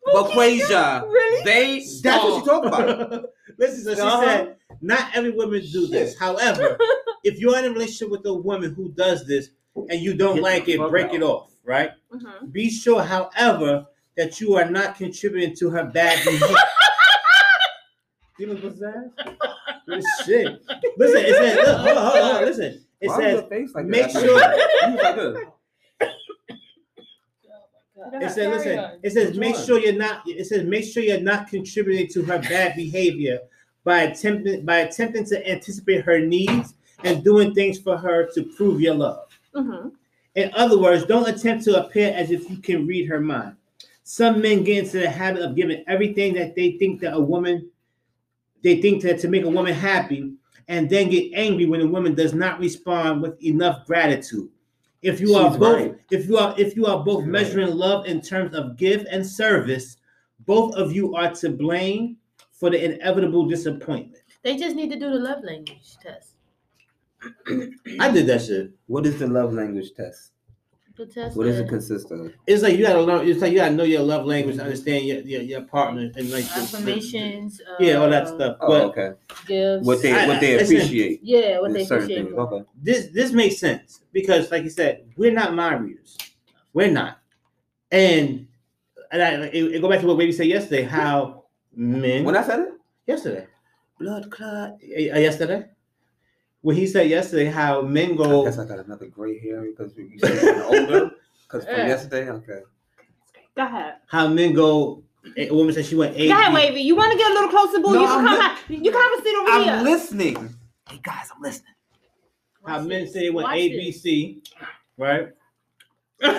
Boquasia. Really? They. That's what she's talking about. Listen, so she Uh-huh. said, not every woman do this. However, if you're in a relationship with a woman who does this and you don't Get like it, break out. it off, right? Mhm. Be sure, however, that you are not contributing to her bad behavior. you know what's that? This shit. Listen, it says, look, hold on, hold on, listen. It Why says, your face like make that? sure- You was like this. It says, listen, it says, make sure you're not. It says, make sure you're not contributing to her bad behavior by attempting by attempting to anticipate her needs and doing things for her to prove your love. Mhm. In other words, don't attempt to appear as if you can read her mind. Some men get into the habit of giving everything that they think that a woman, they think that to make a woman happy, and then get angry when a woman does not respond with enough gratitude. If you are She's both, right. if you are, if you are both She's right. measuring love in terms of give and service, both of you are to blame for the inevitable disappointment. They just need to do the love language test. I did that shit. What is the love language test? The test. What does it is consist of? It's like you gotta learn. It's like you gotta know your love language, understand your your, your partner, and like the- affirmations. Yeah, all that uh, stuff. Oh, But okay. Gifts. What they what they I- listen. appreciate. yeah, what they appreciate. things. Okay. this this makes sense because, like you said, we're not mind readers. We're not, and and I it, it go back to what Baby said yesterday. How men When I said it, yesterday, blood clot. uh, yesterday, when he said yesterday how men go. I guess I got another gray hair because you said you're older. Because from Yeah. yesterday, okay. Go ahead. How men go. A woman said she went eight. Go ahead, Wavey. You want to get a little closer, boo? No, you can I'm come. li- ha- you can have a seat over here. I'm listening. Hey guys, I'm listening. How Watch men this. say they went Watch A this. B C, right?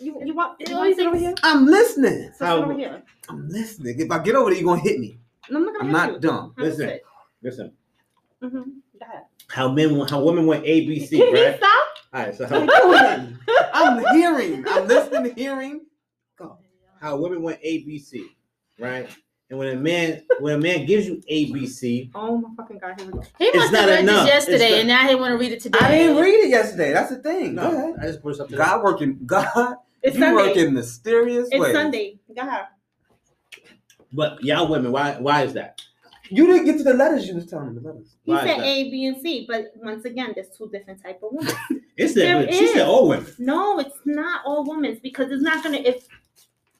You, you want? It You want always to sit over here? I'm listening. So How- sit over here. I'm listening. If I get over there, you're gonna hit me. No, I'm not gonna I'm hit not you. dumb. Have Listen. Listen, Mhm. How men how women went A B C, Can right? stop? All right, so how, are you doing? I'm hearing. I'm listening, hearing. how women went A B C, right? And when a man when a man gives you A B C, Oh my fucking god! Here we go. He It's must not have read enough. this yesterday, not- and now he want to read it today. I didn't read it yesterday. That's the thing. Go no, ahead. I just put something. God working. God, It's you Sunday. work in mysterious It's ways. Sunday. God. But y'all women, why why is that? You didn't get to the letters. You was telling me the letters. He Why said? A, B, and C, but once again, there's two different type of women. It's There that she is. said all women. no, it's not all women because it's not gonna. If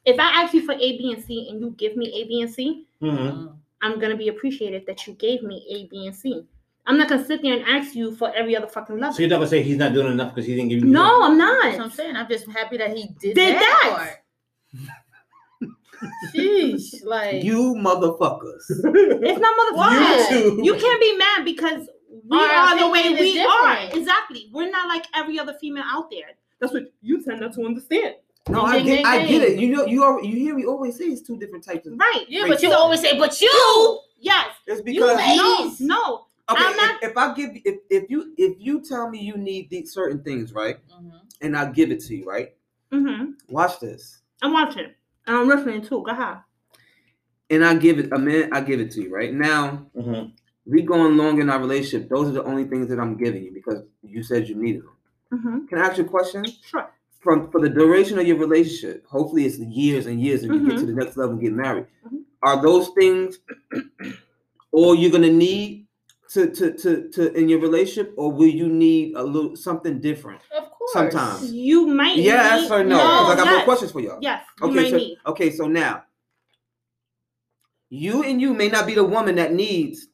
if I ask you for A, B, and C, and you give me A, B, and C, Mhm. I'm gonna be appreciated that you gave me A, B, and C. I'm not gonna sit there and ask you for every other fucking level. So you're not gonna say he's not doing enough because he didn't give you. no, I'm not. That's what I'm saying. I'm just happy that he did, Did that. that. Part. Sheesh, like You motherfuckers. It's not motherfuckers. You too. You can't be mad because we Our are the way opinion is we are. Exactly. We're not like every other female out there. That's what you tend not to understand. No, Ding, I get, ding, I get ding. it. You know, you are, you hear me always say it's two different types of. Right. yeah, Wait, but you always say, but you. Yes. It's You because no, no. okay, I'm not- if, if I give if, if you if you tell me you need these certain things, right, Mhm. and I give it to you, right, Mm-hmm. watch this, I'm watching. And I'm listening too. Go ahead. and I give it a minute, I give it to you, right now. Mhm. We going long in our relationship. Those are the only things that I'm giving you because you said you needed them. Mm-hmm. Can I ask you a question? Sure. From for the duration of your relationship, hopefully it's years and years, and you get Mhm. to the next level and get married. Mhm. Are those things all you're gonna need to, to to to in your relationship, or will you need a little something different? Of course. Sometimes. You might Yes need, or no. I got yes. more questions for y'all. Yes. You Okay, might so need. okay, so now you and you may not be the woman that needs.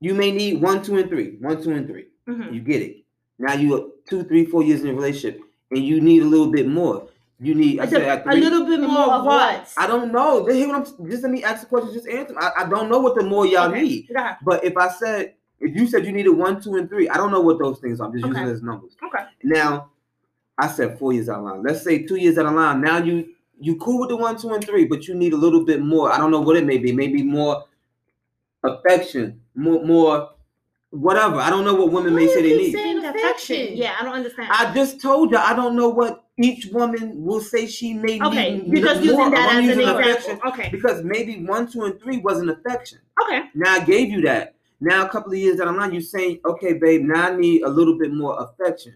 You may need one, two, and three. One, two, and three. Mhm. You get it. Now you are two, three, four years in a relationship, and you need a little bit more. You need. I A, said at a little bit more of what? I don't know. Just hear what I'm. Just let me ask the question. Just answer. I, I don't know what the more y'all Okay. need. Go ahead. But if I said, if you said you needed one, two, and three, I don't know what those things are. I'm just using Okay. it as numbers. Okay. Now, I said four years out the line. Let's say two years out the line. Now you you cool with the one, two, and three, but you need a little bit more. I don't know what it may be. Maybe more affection, more more whatever. I don't know what women may say you they keep need. saying affection? Yeah, I don't understand. I just told you I don't know what each woman will say she may okay, need. you're just more using that. I'm as an example. affection Okay, because maybe one, two, and three wasn't affection. okay. Now I gave you that. Now a couple of years down the line, you're saying, okay, babe, now I need a little bit more affection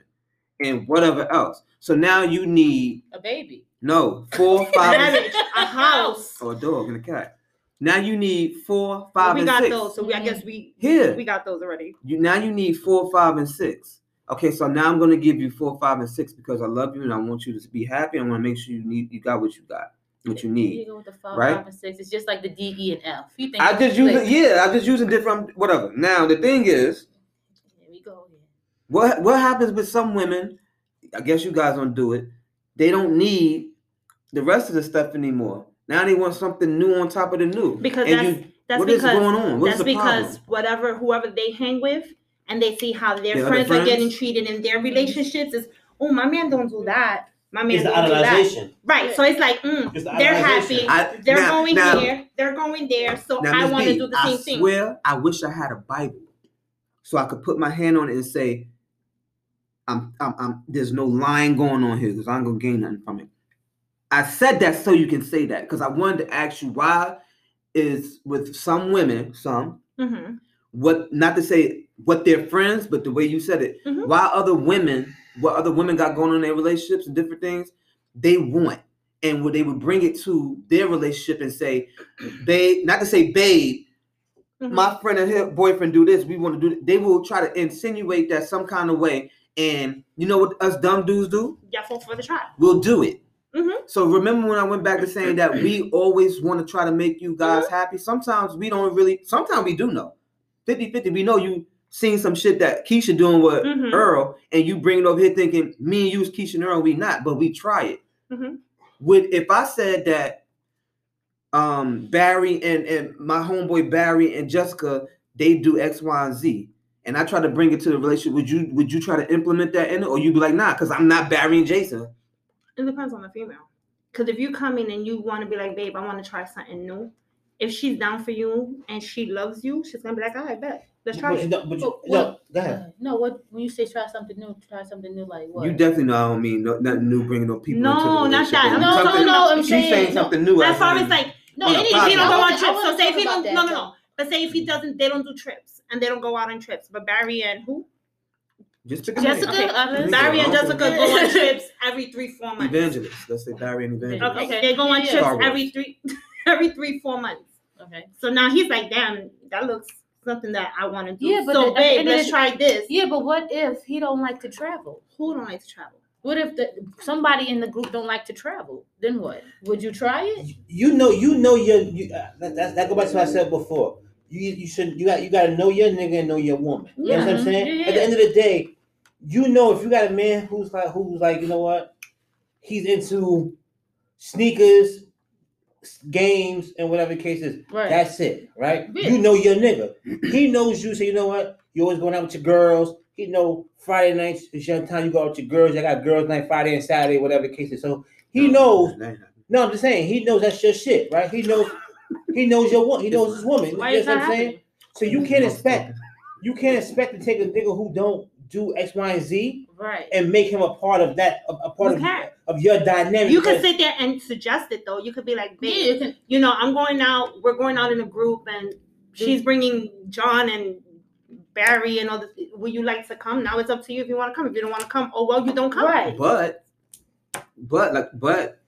and whatever else. So now you need A baby. no four, five, a house. or a dog and a cat. Now you need four, five, Well, we and got six. those, so we, I guess we Here. we got those already. You now you need four, five, and six. Okay, so now I'm gonna give you four, five, and six because I love you and I want you to be happy. I want to make sure you need you got what you got, what you You need. go with the five, right? five, and six. It's just like the D, E, and F. You think I just use it, yeah, I just using different whatever. Now the thing is, Here we go. What what happens with some women? I guess you guys don't do it. They don't need the rest of the stuff anymore. Now they want something new on top of the new. Because and that's- you, That's what is because going on? What's that's because whatever whoever they hang with and they see how their The other friends, are getting treated in their relationships is oh my man don't do that. My man It's the don't do that. idolization. Right. So it's like mm, It's the they're happy. I, They're now- going now- here. They're going there. So Now, I want to do the I same thing. swear, I wish I had a Bible so I could put my hand on it and say, "I'm, I'm, I'm there's no lying going on here because I'm gonna gain nothing from it." I said that so you can say that because I wanted to ask you why is with some women, some hmm what not to say what they're friends, but the way you said it, Mhm. why other women, what other women got going on in their relationships and different things, they want. And would they would bring it to their relationship and say, babe, not to say babe, Mhm. my friend and her boyfriend do this, we want to do They will try to insinuate that some kind of way. And you know what us dumb dudes do? Yeah, fall for the try. We'll do it. Mhm. So remember when I went back to saying that we always want to try to make you guys happy? Sometimes we don't really, sometimes we do know. 50-50, we know you seen some shit that Keisha doing with Mhm. Earl, and you bring it over here thinking me and you is Keisha and Earl, we not, but we try it. Mhm. Would if I said that um Barry and, and my homeboy Barry and Jessica, they do X, Y, and Z. And I try to bring it to the relationship. Would you would you try to implement that in it? Or you'd be like, nah, because I'm not Barry and Jason. It depends on the female. Because if you come in and you want to be like, babe, I want to try something new. If she's down for you and she loves you, she's gonna be like, all right, bet. Let's try But it. don't- but you- But no, what- go ahead. Uh, no, what when you say try something new, try something new, like what? You definitely know I don't mean no, nothing new bringing no people No, into the not that. But No, no, no, I'm She's saying- saying no. something new. That's far in- as like, no, on a any, if podcast. he don't go on trips, so say if he don't, about no, no, no. But say if he doesn't, they don't do trips and they don't go out on trips. But Barry and who? Just pick a. Jessica, Okay. Evans, Barry and Jessica go on trips every three, four months. Evangelist. Let's say Barry and Evangelist. Okay, Okay. they go on Yeah. trips Star every three, every three, four months. Okay. So now he's like, damn, that looks something that I want to do. Yeah, but so at the babe, end let's the- try this. Yeah, but what if he don't like to travel? Who don't like to travel? What if the somebody in the group don't like to travel? Then what? Would you try it? You know, you know your. You, uh, that, that, that go back to what I said before. You you should you got you got to know your nigga and know your woman. You know what I'm Yeah. saying? Yeah, At the end of the day, you know if you got a man who's like who's like you know what, he's into sneakers, games, and whatever the case is. Right. That's it, right? Yeah. You know your nigga. He knows you. So you know what? You always going out with your girls. He know Friday nights is your time. You go out with your girls. I got girls night Friday and Saturday, whatever the case is. So he knows. That. No, I'm just saying he knows that's your shit, right? He knows. He knows your one. He knows his woman. Why you is know that what I'm saying? happening? So you can't expect. You can't expect to take a nigga who don't do X, Y, and Z Right. and make him a part of that, a, a part You of, of your dynamic. You could because- sit there and suggest it though. You could be like, Yeah, babe, you can. you know, I'm going out. We're going out in a group, and she's bringing John and Barry and all this. Would you like to come? Now it's up to you if you want to come. If you don't want to come, oh well, you don't come. Right. But, but like, but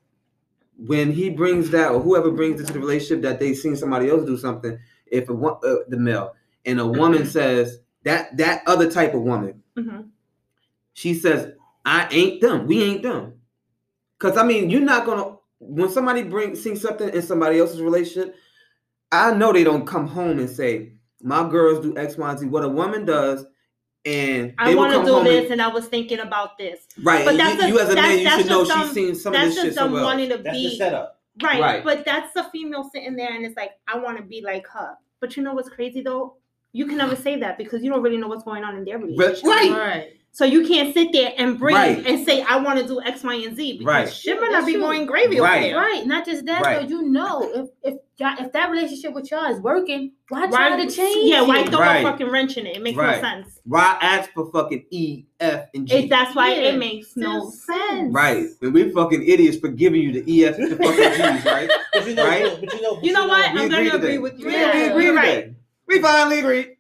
when he brings that, or whoever brings it to the relationship, that they seen somebody else do something. If a wo- uh, the male and a woman says that that other type of woman, Mhm. she says, "I ain't them. We ain't them." Because I mean, you're not gonna when somebody brings see something in somebody else's relationship. I know they don't come home and say, "My girls do X, Y, and Z." What a woman does. And I they will want to do this, and- and I was thinking about this. Right. But that's you, a- you as a that's- man, you that's should know just she's seen some of this shit just them somewhere else. wanting to That's the be setup. right. Right. But that's the female sitting there, and it's like, I want to be like her. But you know what's crazy though? You can never say that because you don't really know what's going on in their relationship. Right. Right. So you can't sit there and breathe Right. and say, I want to do X, Y, and Z. Because Right. shit Yeah, might not that's be true. going gravy Right. over there. Right. Not just that, Right. though. You know, if if y'all, if that relationship with y'all is working, why Why try to change? Yeah, why it? throw Right. a fucking wrench in it? It makes Right. no sense. Why ask for fucking E, F, and G? It, that's why Yeah, it makes no sense. right. And we fucking idiots for giving you the E, F, and the fucking G's, right? But you know, Right? but you know, but You know what? I'm gonna agree agree with you. Yeah, we agree you're today. right. We finally agreed.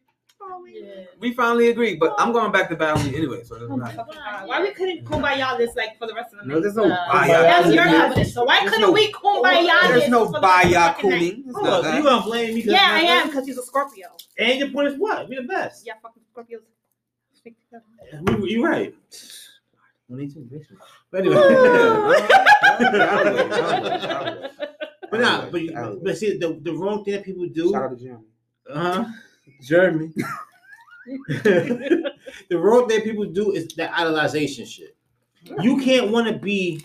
Yeah. We finally agreed. But I'm going back to Bounty anyway, so it doesn't Oh my matter. fucking God. Why we couldn't kumbaya this like for the rest of the night? No, there's no Uh, baya. That's your Yeah, business. So why There's couldn't no- we kumbaya There's this no for the rest of the baya fucking night? cooning. It's Hold not on, so you gonna blame me? 'cause Yeah, I am because he's a Scorpio. And your point is what? We the best. Yeah, fucking Scorpios. stick together. We, you right. We need some vision. But anyway. But nah, but, you, but see, the, the wrong thing that people do, Shout out to Jeremy. Uh huh, Jeremy. the wrong thing people do is that idolization shit. You can't want to be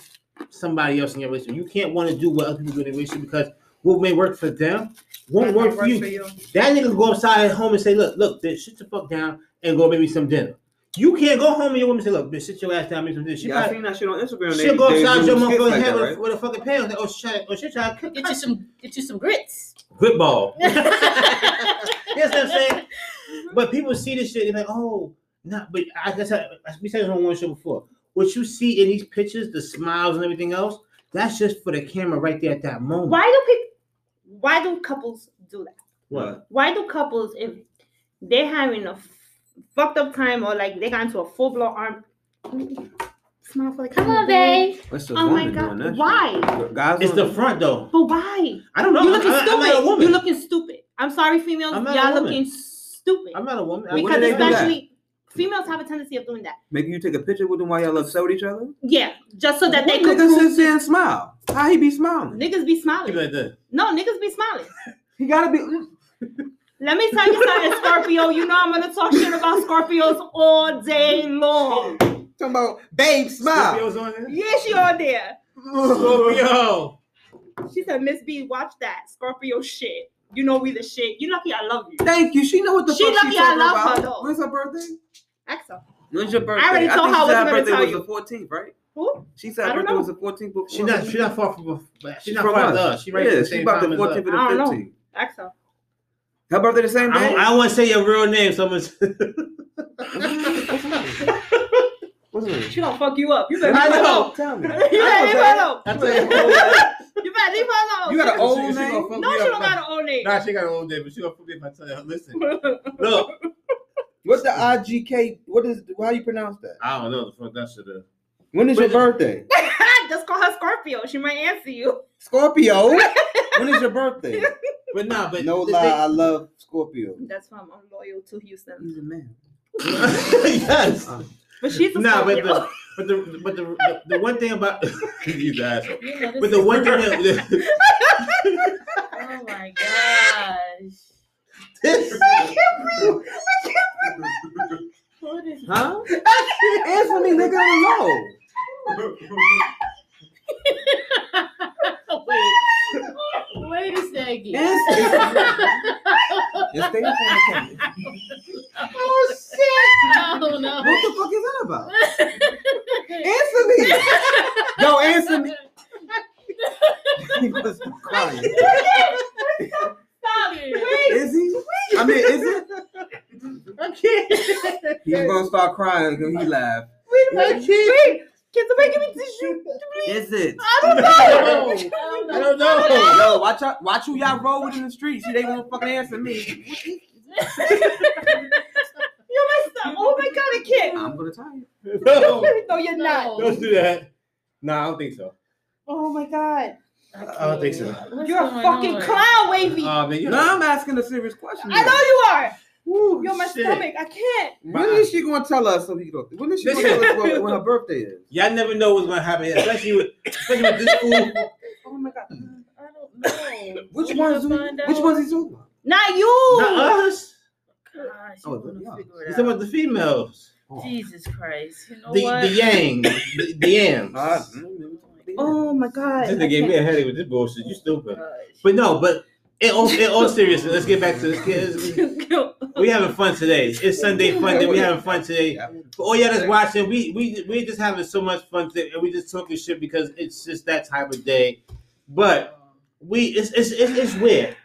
somebody else in your relationship. You can't want to do what other people do in a relationship because what may work for them won't work for you. That nigga go outside at home and say, "Look, look, bitch, sit the fuck down and go make me some dinner." You can't go home and your woman say, "Look, bitch, sit your ass down, make some dinner." She Yeah, I probably- seen that shit on Instagram. She'll go They- they outside your skits motherfucking like head that, with, right? with a fucking pan. Like, oh shit, oh shit, trying to cook Get you some get you some grits. Good ball. you know what I'm saying? Mm-hmm. But people see this shit and they're like, oh, nah. But I guess I, we said this on one show before. What you see in these pictures, the smiles and everything else, that's just for the camera right there at that moment. Why do people? Why do couples do that? What? Why do couples if they're having a fucked up time or like they got into a full blown arm? Smile for the Come on, babe. What's the Oh my woman doing god! that Why? shit? Guys It's the front though. But why? I don't know. You're looking I, I'm stupid. not a woman. You looking stupid. I'm sorry, females. I'm not Y'all a woman. looking stupid. I'm not a woman. Because do they do that? especially females have a tendency of doing that. Maybe you take a picture with them while y'all upset with each other? Yeah, just so that they What could nigga prove sits there and smile? How he be smiling? niggas be Keep smiling. it like that. No, niggas be smiling. He gotta be. Let me tell you something, Scorpio. You know I'm gonna talk shit about Scorpios all day long. Talking about babe smile. Scorpio's on there. Yeah, she on there. Scorpio. She said, Miss B, watch that Scorpio shit. You know we the shit. You lucky I love you. Thank you. She know what the She fuck lucky she I talking love her, about. though. When's her birthday? Ask her. When's your birthday? I already told think her I wasn't her gonna birthday tell was you. the 14th, right? Who? She said her don't birthday know. was the 14th. Before. She not. She not far from. She She's not from far from us. us. She right yeah, at the she about time the as us. 14th or I don't the know. 15th. Ask her. Her birthday the same I day? don't, I don't want to say your real name, so I'm gonna. What's her name? She gonna fuck you up. You better I leave her alone. Tell me. You better leave her alone. I tell you. You better leave her alone. You got an old she name? fuck No, she don't got an old name. Nah, she got an old name, but she gonna fuck me if I tell her. Listen, look, What's the IGK? What is? How you pronounce that? I don't know the fuck that shit is. When is your Wait. birthday? Just call her Scorpio. She might answer you. Scorpio. when is your birthday? But nah, but No lie, thing- I love Scorpio. That's why I'm loyal to Houston. He's a man. yes. Uh, But she's a Nah, but the but the but the the, the one thing about you guys, Yeah, but the one thing that Oh my gosh. this, I can't breathe! What is Huh? Answer me, nigga. I wait. Wait a second. Yes. don't stay in front the oh shit! No, no. What the fuck is that about? Answer me. Yo, answer me. He was crying. Stop it. Is he? I mean, is it? I can't. He's gonna start crying because he laughed. I can't. Can somebody give me tissue? Is it? I don't know. I don't know. Yo, watch out! Watch who y'all roll with in the street. See, they won't fucking answer me. You messed up. Oh my god, I can't. I'm gonna tell you. No, No, you're not. don't do that. Nah, I don't think so. Oh my god. I don't think so. What's You're a fucking on? clown, Wavey. Man, you No, I'm asking a serious question. I know you are. Woo, You're my shit. stomach. I can't. When is she gonna tell us so we can go? When is she gonna tell us what, when her birthday is? Y'all never know what's gonna happen, especially with especially with this fool. Oh my god. I don't know. Which We one's gonna which out. one's he talking? Not you. Not us. Gosh, Oh, you yeah. gonna figure He's it talking about the females, Jesus Christ. You know the what? the yang, the, the yams. Uh, Oh my god. This I nigga gave me can't. a headache with this bullshit. You stupid. Gosh. But no, but in all, in all seriousness, let's get back to this. Let's get, we having fun today. It's Sunday fun day. We having fun today. For all y'all that's watching, we we we just having so much fun today, and we just talking shit because it's just that type of day. But we it's it's it's, it's weird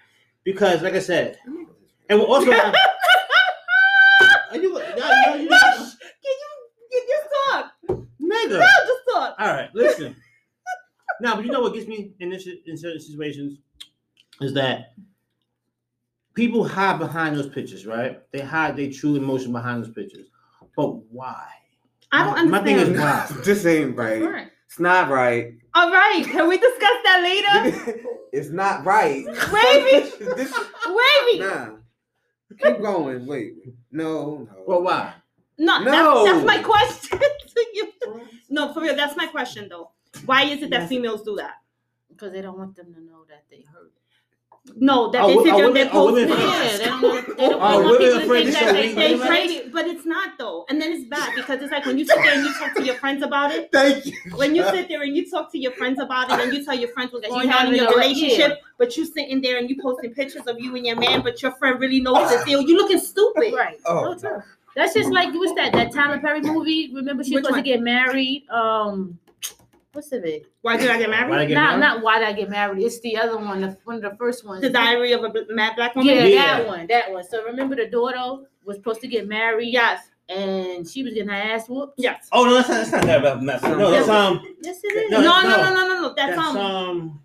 because, like I said, and we're also. Are you, y'all- y'all- you- Can you can you talk? nigga. No, just talk. All right, listen. now, but you know what gets me in this in certain situations is that people hide behind those pictures, right? They hide their true emotion behind those pictures. But why? I don't My- my thing is understand. why? this ain't right. Right. It's not right. All right, can we discuss that later? it's not right. Wavey, this, Wavey. nah. Keep going. Wait. No, no. Well, why? No, No. That's, that's my question to you. No, for real, that's my question though. Why is it that Yes. females do that? Because they don't want them to know that they hurt. No, that Oh, they wo- sit oh, there and women- they post women- it. Yeah, they don't want. They don't want women people to afraid think to that show they, they weakness. great. Great, but it's not though. And then it's bad because it's like when you sit there and you talk to your friends about it. Thank you. When you sit there and you talk to your friends about it and you tell your friends what That going you on in having your a- relationship, but you sitting there and you posting pictures of you and your man, but your friend really knows the deal. You looking stupid. Right. Oh. So. That's just like what's that? That Tyler Perry movie. Remember she was Which supposed one? to get married. Um, what's of it? Why did I get Why married? get Not married? not why did I get married? It's the other one. The, one of the first ones. The Diary of a Mad Black Woman. Yeah, Yeah. that one. That one. So remember the daughter was supposed to get married. Yes. And she was getting her ass whooped. Yes. Oh no, that's not, that's not that about mess. No, that's um, Yes, it is. No, No, no, no. no, no, no, no. That's, that's um. um,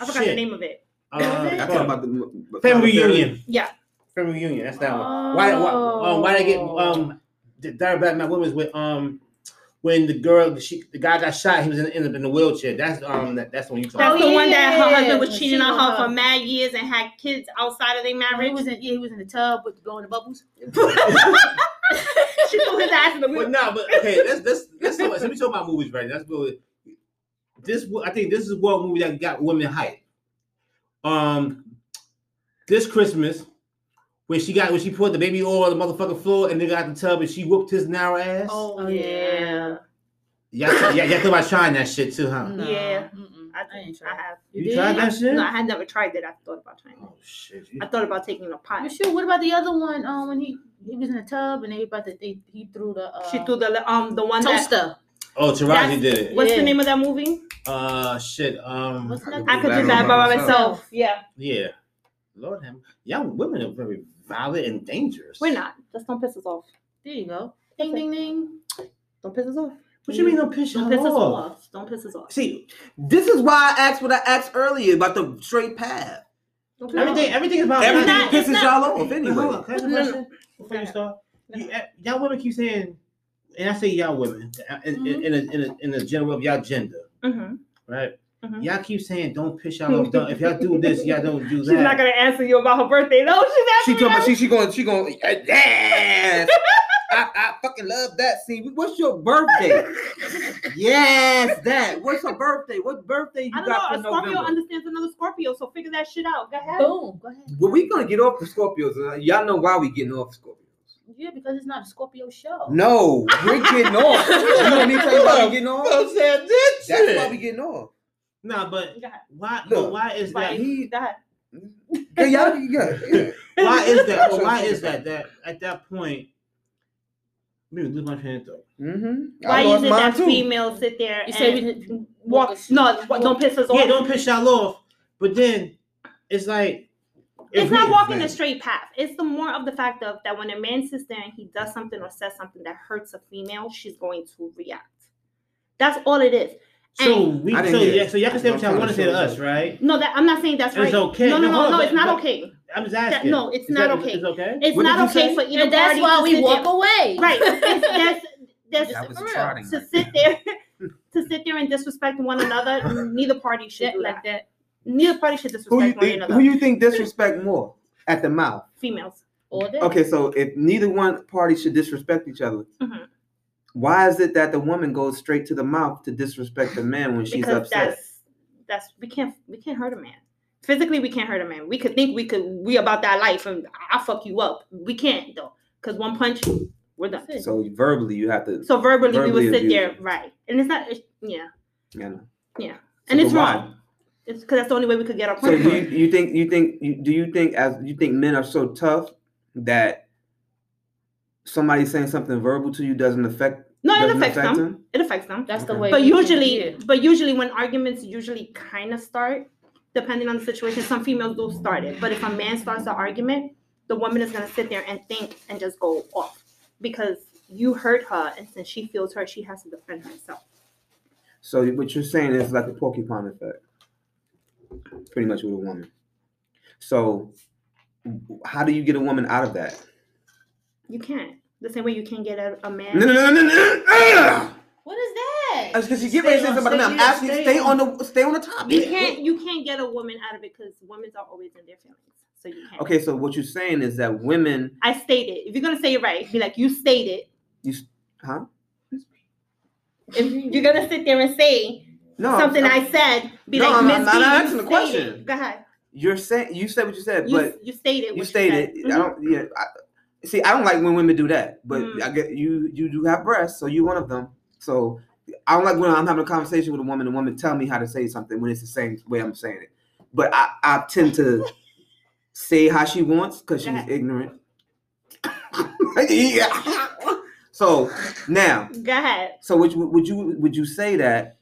I forgot the name of it. uh, I talking about the family reunion. Yeah. Family reunion. That's that one. Why? Why? Um, why they get um the Dirty Black Man Women's with um when the girl the, she, the guy got shot he was in, in, the, in the wheelchair. That's um that, that's the one you talking. That's Oh, the one that her husband was cheating on her for mad years and had kids outside of their He marriage. was in yeah, he was in the tub with blowing the bubbles. she threw his ass in the But wheel. no, but okay, let's let's let's talk, let me talk about movies right now. Let's go. This I think this is one movie that got women hype. Um, this Christmas when she got when she put the baby oil on the motherfucking floor and they got the tub and she whooped his narrow ass. Oh, yeah. Y'all, y'all, y'all thought about trying that shit too, huh? No, Yeah. mm-mm, I, I ain't I have. You, You did? tried that shit? No, I had never tried that. I thought about trying it. Oh shit! I thought about taking a pot. You sure? What about the other one? Um, when he he was in the tub and they about to they, he threw the uh, She threw the um the one that. toaster. Oh, Taraji did it. What's Yeah. the name of that movie? Uh, shit. Um, What's? I could Black do that by myself. myself. Yeah, yeah. Lord have y'all women are very violent and dangerous. we're not. Just don't piss us off. There you go. Ding ding ding. Don't piss us off. What you mean don't piss Don't y'all piss us off? off. Don't piss us off. See, this is why I asked what I asked earlier about the straight path. Don't piss Everything, off. everything is about Everything not- pisses not- y'all off Wait, hold anyway. on, can I ask a No, no. question before you start? You, eh, y'all women keep saying, and I say y'all women, in, in, in, a, in, a, in the general of y'all gender, Mhm. right? Mhm. Y'all keep saying, don't piss y'all off. Don't, if y'all do this, y'all don't do that. She's that. not gonna answer you about her birthday. No, she's She asking talking me. about she she going she going yes. I, I fucking love that scene. What's your birthday? yes, that. What's her birthday? What birthday you I don't know. got A for Scorpio November? understands another Scorpio, so figure that shit out. Go ahead. Boom. Go ahead. Well, we gonna get off the Scorpios. Uh, Y'all know why we getting off Scorpios. Yeah, because it's not a Scorpio show. No, we're getting off. You want me to tell you why we getting off? Well said, this That's why we getting off. Nah, but why? Look, but why is Like, that? he- go ahead. Yeah, y'all, yeah. Why is that? But why is that? That at that point, let me lose my train of thought. Mm-hmm. Why is it that females sit there You say we and walk? walk- No, what- don't piss us off. Yeah, don't piss y'all off. But then it's like it's not walking man. the straight path. It's the more of the fact of that when a man sits there and he does something or says something that hurts a female, she's going to react. That's all it is. So we so yeah, so y'all can say what y'all want to say to to us, right? No, that I'm not saying that's right. It's right. okay. No, no, No, no, hold no. on, It's not okay. I'm just That- asking. no, it's Is not that- okay. It's okay. It's What not okay say? for either that's party why to we sit walk there. away. Right. It's, that's, that's, That was For real. to sit there to sit there and disrespect one another. Neither party should do like that. that. Neither party should Who you disrespect one think? another. Who you think disrespect more at the mouth? Females. All day. Okay, so if neither one party should disrespect each other, Mhm. Why is it that the woman goes straight to the mouth to disrespect the man when she's because upset? that's that's we can't we can't hurt a man. Physically, we can't hurt a man. We could think we could we about that life and I'll fuck you up. We can't though, because one punch, we're done. So verbally, you have to. So verbally, we would sit abuse there, it. right? And it's not, it's, yeah, You know. Yeah. So, and it's but why? wrong. It's because that's the only way we could get our So point. do you, you think you think you, do you think as you think men are so tough that somebody saying something verbal to you doesn't affect No, it doesn't affects them. them? It affects them. That's the Okay. way. But people usually, hear. but usually when arguments usually kind of start, depending on the situation, some females do start it. But if a man starts the argument, the woman is gonna sit there and think and just go off because you hurt her, and since she feels hurt, she has to defend herself. So what you're saying is like a porcupine effect, pretty much with a woman. So how do you get a woman out of that? You can't. The same way you can't get a, a man. No, no, no, no, no. no. What is that? Because you get ready to say something about. I'm asking, stay stay on- on the stay on the topic. You can't. You can't get a woman out of it because women are always in their feelings. So you can't. Okay, so what you're saying is that women, I stated. If you're gonna say it right, be like you stated. huh? If you're gonna sit there and say No, something I'm- I said, be No, like I'm Miss not B, you asking the stated." question. Go ahead. You're saying you said what you said, You, but you stated. you what stated said. I mm-hmm. don't. Yeah, I, see, I don't like when women do that, but Mm. I get you. You do have breasts, so you're one of them. So I don't like when I'm having a conversation with a woman, and a woman tell me how to say something when it's the same way I'm saying it. But I, I tend to say how she wants because she's ignorant. yeah. So now, Go ahead. so would you, would you would you say that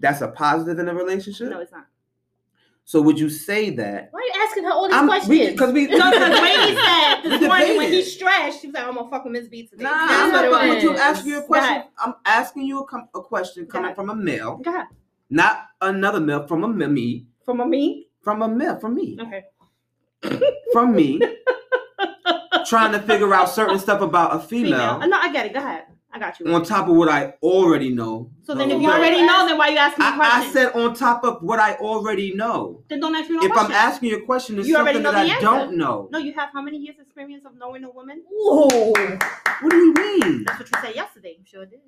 that's a positive in a relationship? No, it's not. So would you say that? Why are you asking her all these I'm questions? because we No, because Wayne said We this morning when he's stressed, she was like, "I'm gonna fuck with Miss B today." Nah, I'm not fucking with you. Asking you a question. I'm asking you a, com- a question coming from a male, Go not another male. From a me- me, From a me. from a male, from me, Okay. from me, trying to figure out certain stuff about a female, Female. No, I get it. Go ahead. I got you. on top of what I already know. So then, if you already know, then why you asking me I, I said on top of what I already know. then don't ask me no if I'm asking you a question, it's You already something know that the I answer. don't know. no, you have how many years experience of knowing a woman? Whoa. What do you mean? That's what you said yesterday. You sure did.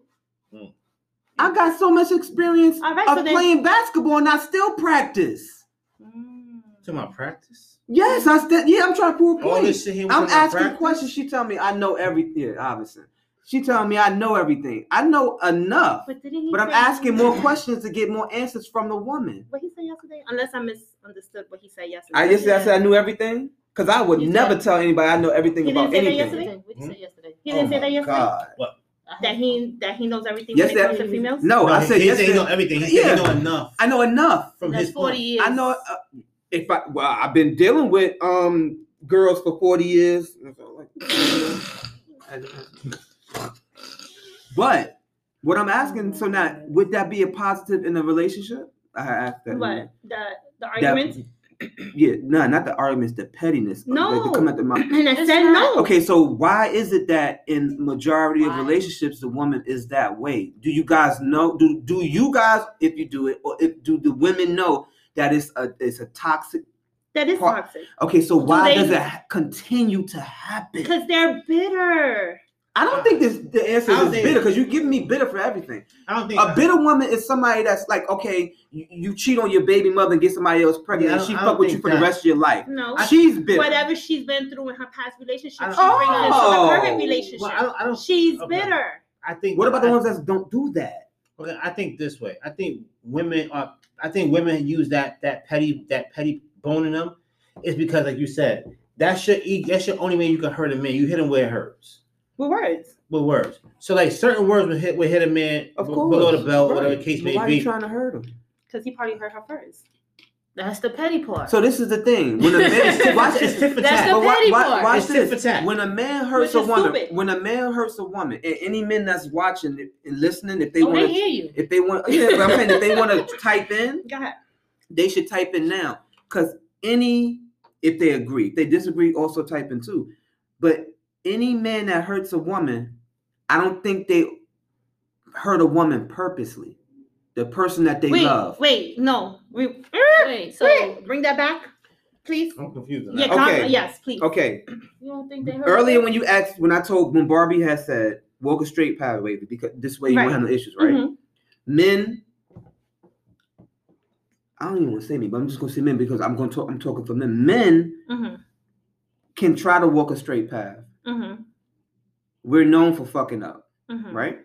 I got so much experience All right, of so then- playing basketball and I still practice. Mm. Talking about practice. Yes, I still. Yeah, I'm trying to prove a All point. this shit here. we I'm asking practice? questions. She tell me I know everything. Yeah, obviously. She telling me I know everything. I know enough, But didn't he? but I'm asking more questions to get more answers from the woman. What he said yesterday? Unless I misunderstood what he said yesterday. I yesterday I said I knew everything because I would You never said- tell anybody I know everything about anything. He about didn't say that yesterday? What you say yesterday? He didn't oh say that my yesterday. God. I That heard- he that he knows everything Yes, when it comes that- to females. No, No, I said he said he yesterday. know everything. He said Yeah. he know enough I know enough. from That's his 40 point. years. I know uh, if I well I've been dealing with um girls for 40 years. But what I'm asking, so now mm-hmm. would that be a positive in a relationship? I asked that. But the the That- argument. yeah, no, not the arguments, the pettiness. No. Like to come at the mouth. And I It's said not. no. Okay, so why is it that in majority of relationships the woman is that way? Do you guys know? Do do you guys, if you do it, or if do the women know that it's a it's a toxic? That is Part- toxic. Okay, so why they- does it ha- continue to happen? Because they're bitter. I don't think this the answer is bitter because you're giving me bitter for everything. I don't think A bitter woman is somebody that's like, okay, you, you cheat on your baby mother and get somebody else pregnant, Yeah, and she fuck with you think for the rest of your life. No. She's bitter. Whatever she's been through in her past relationship, she's don't- bringing it into Oh. the current relationship. Well, I don't. I don't. she's okay. bitter. I think. What about the ones that don't do that? Okay, I think this way. I think women are. I think women use that that petty that petty bone in them, is because like you said, that's your e- that's your only way you can hurt a man. You hit him where it hurts With words. with words. So like certain words would hit will hit a man Of course. below the belt, Right. whatever the case But may Why are you trying to hurt him? Because he probably hurt her first. That's the petty part. So this is the thing. When a man for- watch this. tit for That's the But why- petty why- part. watch It's this. for tat. When a man hurts a woman, stupid. when a man hurts a woman, and any men that's watching and listening, if they oh, want to, hear you. if they want, yeah, but I'm saying if they want to type in, Go ahead. they should type in now. Because any, if they agree, if they disagree, also type in too. But any man that hurts a woman, I don't think they hurt a woman purposely. The person that they wait, love. wait, no. We, Wait, so wait, bring that back, please. I'm confused. Yeah, that. com- Okay. yes, please. Okay. you don't think they heard Earlier her? when you asked, when I told, when Barbie has said, walk a straight path, baby, because this way you Right. won't have no issues, right? Mhm. Men, I don't even want to say me, but I'm just gonna say men because I'm gonna talk. I'm talking for men. Men Mhm. can try to walk a straight path. Mhm. We're known for fucking up, Mhm. right?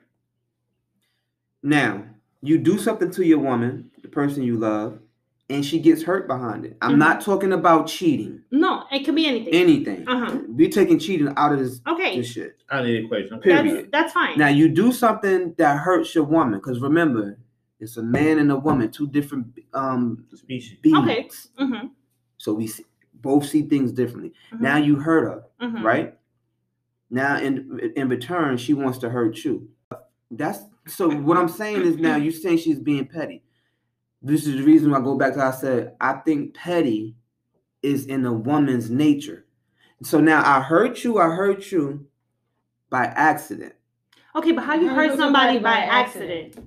Now, you do something to your woman, the person you love, and she gets hurt behind it. I'm Mhm. not talking about cheating. No, it could be anything. Anything. Uh-huh. We're taking cheating out of this, Okay, this shit. Out of the equation. Period. that's that's fine. Now you do something that hurts your woman, because remember, it's a man and a woman, two different um Species. beings. Okay. hmm So we see, both see things differently. Mhm. Now you hurt her, hmm right? Now in in return, she wants to hurt you. That's so what I'm saying is now you're saying she's being petty. This is the reason why I go back to I said I think petty is in a woman's nature. So now I hurt you, I hurt you by accident. Okay, but how you hurt hurt somebody somebody by by accident?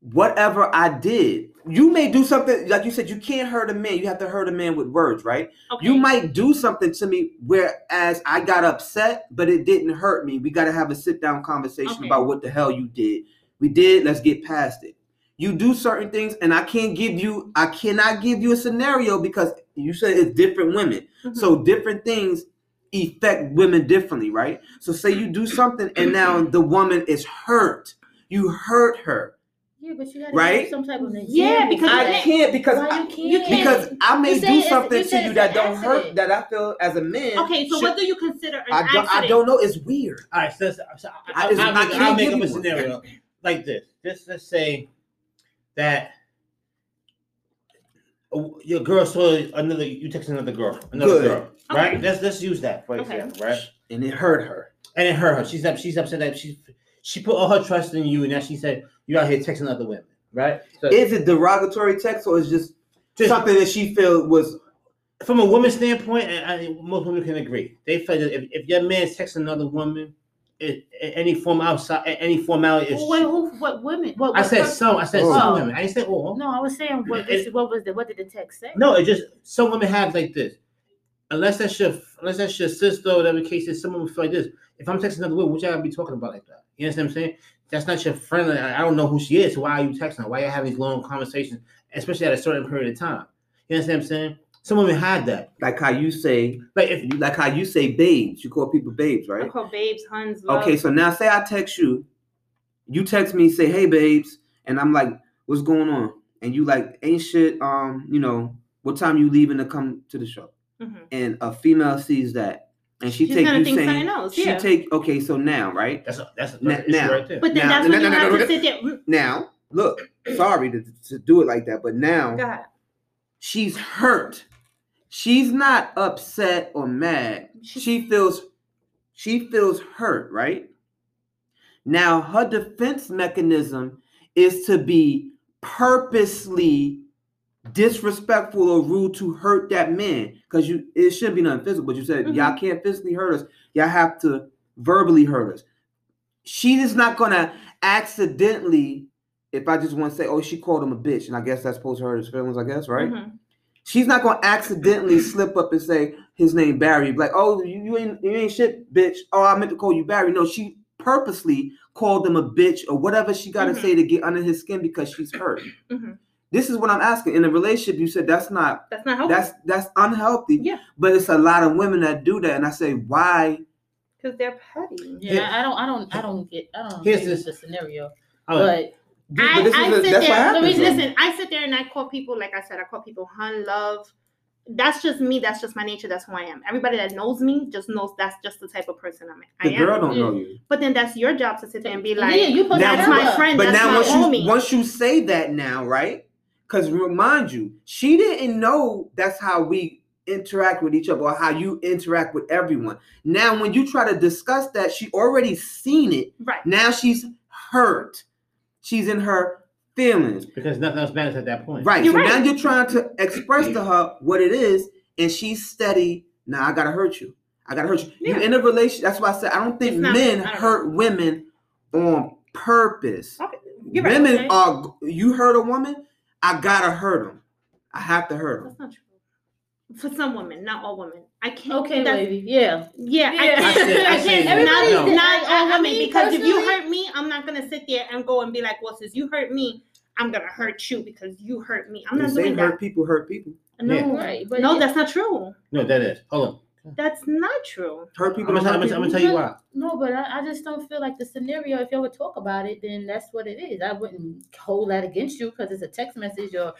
Whatever I did, you may do something like you said, you can't hurt a man, you have to hurt a man with words, right? Okay. You might do something to me whereas I got upset, but it didn't hurt me. We got to have a sit down conversation Okay. about what the hell you did. We did, let's get past it. You do certain things, and I can't give you, I cannot give you a scenario because you said it's different women. Mhm. So different things affect women differently, right? So say you do something and now the woman is hurt. You hurt her. Yeah, but you gotta Right? have some type of example Yeah, because I that. can't because Why I, you can't? you can't. because I may do it's- something you to you that don't hurt that I feel as a man. Okay, so should- what do you consider an I don't accident? I don't know. It's weird. All right, so, so, so I- I'll, I make, can't I'll make up a you one. scenario like this. Just let's say that uh, your girl saw another. You text another girl, another Good. girl, right? Okay. Let's let's use that for Okay. example, right? And it hurt her. And it hurt her. She's up. She's upset that she she put all her trust in you, and now she said you out here texting other women, right? So Is it derogatory text or is just, Just- something that she felt was from a woman's standpoint, and I, most women can agree, they feel that if, if your man texts another woman, it, any form outside, any formality is. Wait, who? What women? What? I said person- some. I said Oh. some women. I didn't say all. No, I was saying what? It- what was the? What did the text say? No, it just some women have like this. Unless that's your unless that's your sister or whatever the case is, some women feel like this. If I'm texting another woman, what y'all be talking about like that? You understand what I'm saying? That's not your friend. I I don't know who she is. So why are you texting her? Why are you having these long conversations, especially at a certain period of time? You understand what I'm saying? Some women have that. like how you say Like if you like how you say babes. You call people babes, right? I call babes, huns, love. Okay, so now say I text you, you text me, say, hey babes, and I'm like, what's going on? And you like, ain't shit, um, you know, what time you leaving to come to the show? Mhm. And a female sees that and she She's take gonna you think saying something else. she Yeah. take okay, so now, right? that's a, that's a, Now- that's an issue now. right there. but then Now- that's when no, you no, no, have no, to no. sit there. mm, Now, look, sorry to, to do it like that, but now Go she's hurt. She's not upset or mad. She feels she feels hurt, right? Now her defense mechanism is to be purposely disrespectful or rude to hurt that man because you it shouldn't be nothing physical but you said Mhm. y'all can't physically hurt us y'all have to verbally hurt us she is not gonna accidentally if i just want to say oh she called him a bitch and i guess that's supposed to hurt his feelings i guess right Mhm. She's not gonna accidentally slip up and say his name Barry. Like, oh, you, you ain't you ain't shit, bitch. Oh, I meant to call you Barry. No, she purposely called him a bitch or whatever she got to Mhm. say to get under his skin because she's hurt. This is what I'm asking. In a relationship, you said that's not That's not helpful that's that's unhealthy. Yeah. But it's a lot of women that do that, and I say, why? because they're petty. Yeah, Yeah. I don't, I don't, I don't get, I don't Here's agree with this- the scenario. Oh, But I, but this I is a- sit there. happens. Louise, though. listen, I sit there and I call people, like I said, I call people hun, love. That's just me. That's just my nature. That's who I am. Everybody that knows me just knows that's just the type of person I'm. I The am. girl don't know you. But then that's your job to sit there and be like, yeah, you supposed Now- to that's my her. friend. But that's now my once homie. you once you say that now, right? Because remind you, she didn't know that's how we interact with each other or how you interact with everyone. Now, when you try to discuss that, she already seen it. right. Now she's hurt. She's in her feelings. because nothing else matters at that point. Right. You're so right. now you're trying to express to her what it is, and she's steady. Now I gotta hurt you. I gotta hurt you. Yeah. You're in a relationship. That's why I said I don't think not- men don't hurt women on purpose. Okay. You're right. Women okay. are you hurt a woman, I gotta hurt them. I have to hurt them. That's not true. For some women, not all women. I can't. Okay, that's- baby. Yeah. Yeah, Yeah. I can't. I said- I I can't. no. Not, No. not I- all I women. mean, because if you hurt me, I'm not gonna sit there and go and be like, "Well, since you hurt me, I'm gonna hurt you because you hurt me." I'm not say doing hurt people hurt people. No, Yeah. Right. But no, it- that's not true. No, that is. Hold on. That's not true. Hurt I'm people. I'm gonna, I'm gonna tell you why. No, but I, I just don't feel like the scenario. If you would talk about it, then that's what it is. I wouldn't hold that against you because it's a text message or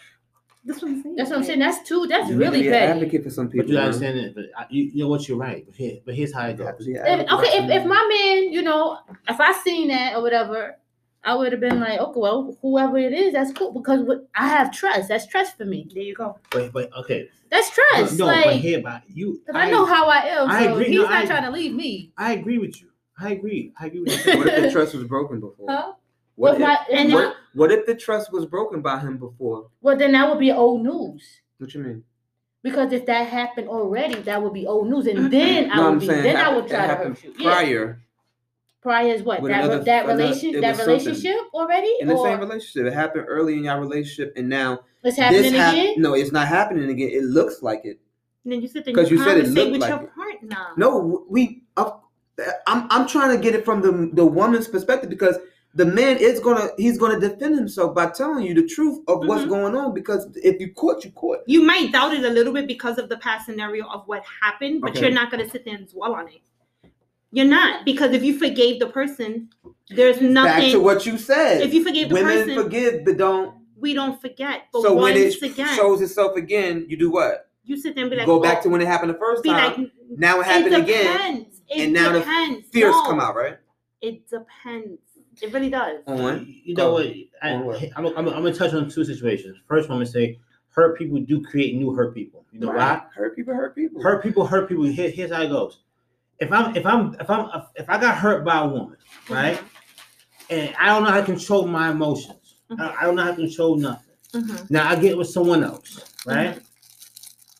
That's what I'm saying. That's what I'm saying. That's too. That's You really bad. an petty. advocate for some people. But you understand it. But I, you, you know what? You're right. But here, but here's how it You goes. to be If, okay, if, if my man, you know, if I seen that or whatever, I would have been like, okay, well, whoever it is, that's cool because I have trust. That's trust for me. There you go. But but okay. That's trust. No, but like, here, but you. because I, know how I am. I So agree. he's No, not I- trying to leave me. I agree with you. I agree. I agree with you. What if the trust was broken before? Huh? What Well, if, my, and and my- what, what if the trust was broken by him before? well, then that would be old news. What you mean? Because if that happened already, that would be old news, and then I would I'm be, saying then I happened- would try to hurt you. Yeah. Prior Prior is what that another- that another- relation that something. relationship already, in the or same relationship, it happened early in your relationship, and now it's happening hap- again. No, it's not happening again. It looks like it. And then you sit there 'Cause and you said it looked with like your it. partner. No, we. Uh, I'm I'm trying to get it from the the woman's perspective because the man is gonna he's gonna defend himself by telling you the truth of what's Mhm. going on. Because if you caught, you caught. You might doubt it a little bit because of the past scenario of what happened, but Okay. you're not gonna sit there and dwell on it. You're not because if you forgave the person, there's nothing. Back to what you said. If you forgave the women person, forgive but don't. we don't forget. But so when it again, shows itself again, you do what? you sit there and be like, go back oh, to when it happened the first be time. like, now it it happened again. depends. It and now the. Fears No, come out, right? It depends. It really does. On You know what? I, on I'm, I'm, I'm gonna touch on two situations. First, one, I'm gonna say hurt people do create new hurt people. You know Right. Hurt people, hurt people. Hurt people hurt people. Here, here's how it goes. If I'm if I'm if I'm if I got hurt by a woman, uh-huh. right, and I don't know how to control my emotions, I, I don't know how to control nothing. Mhm. Now I get with someone else, right,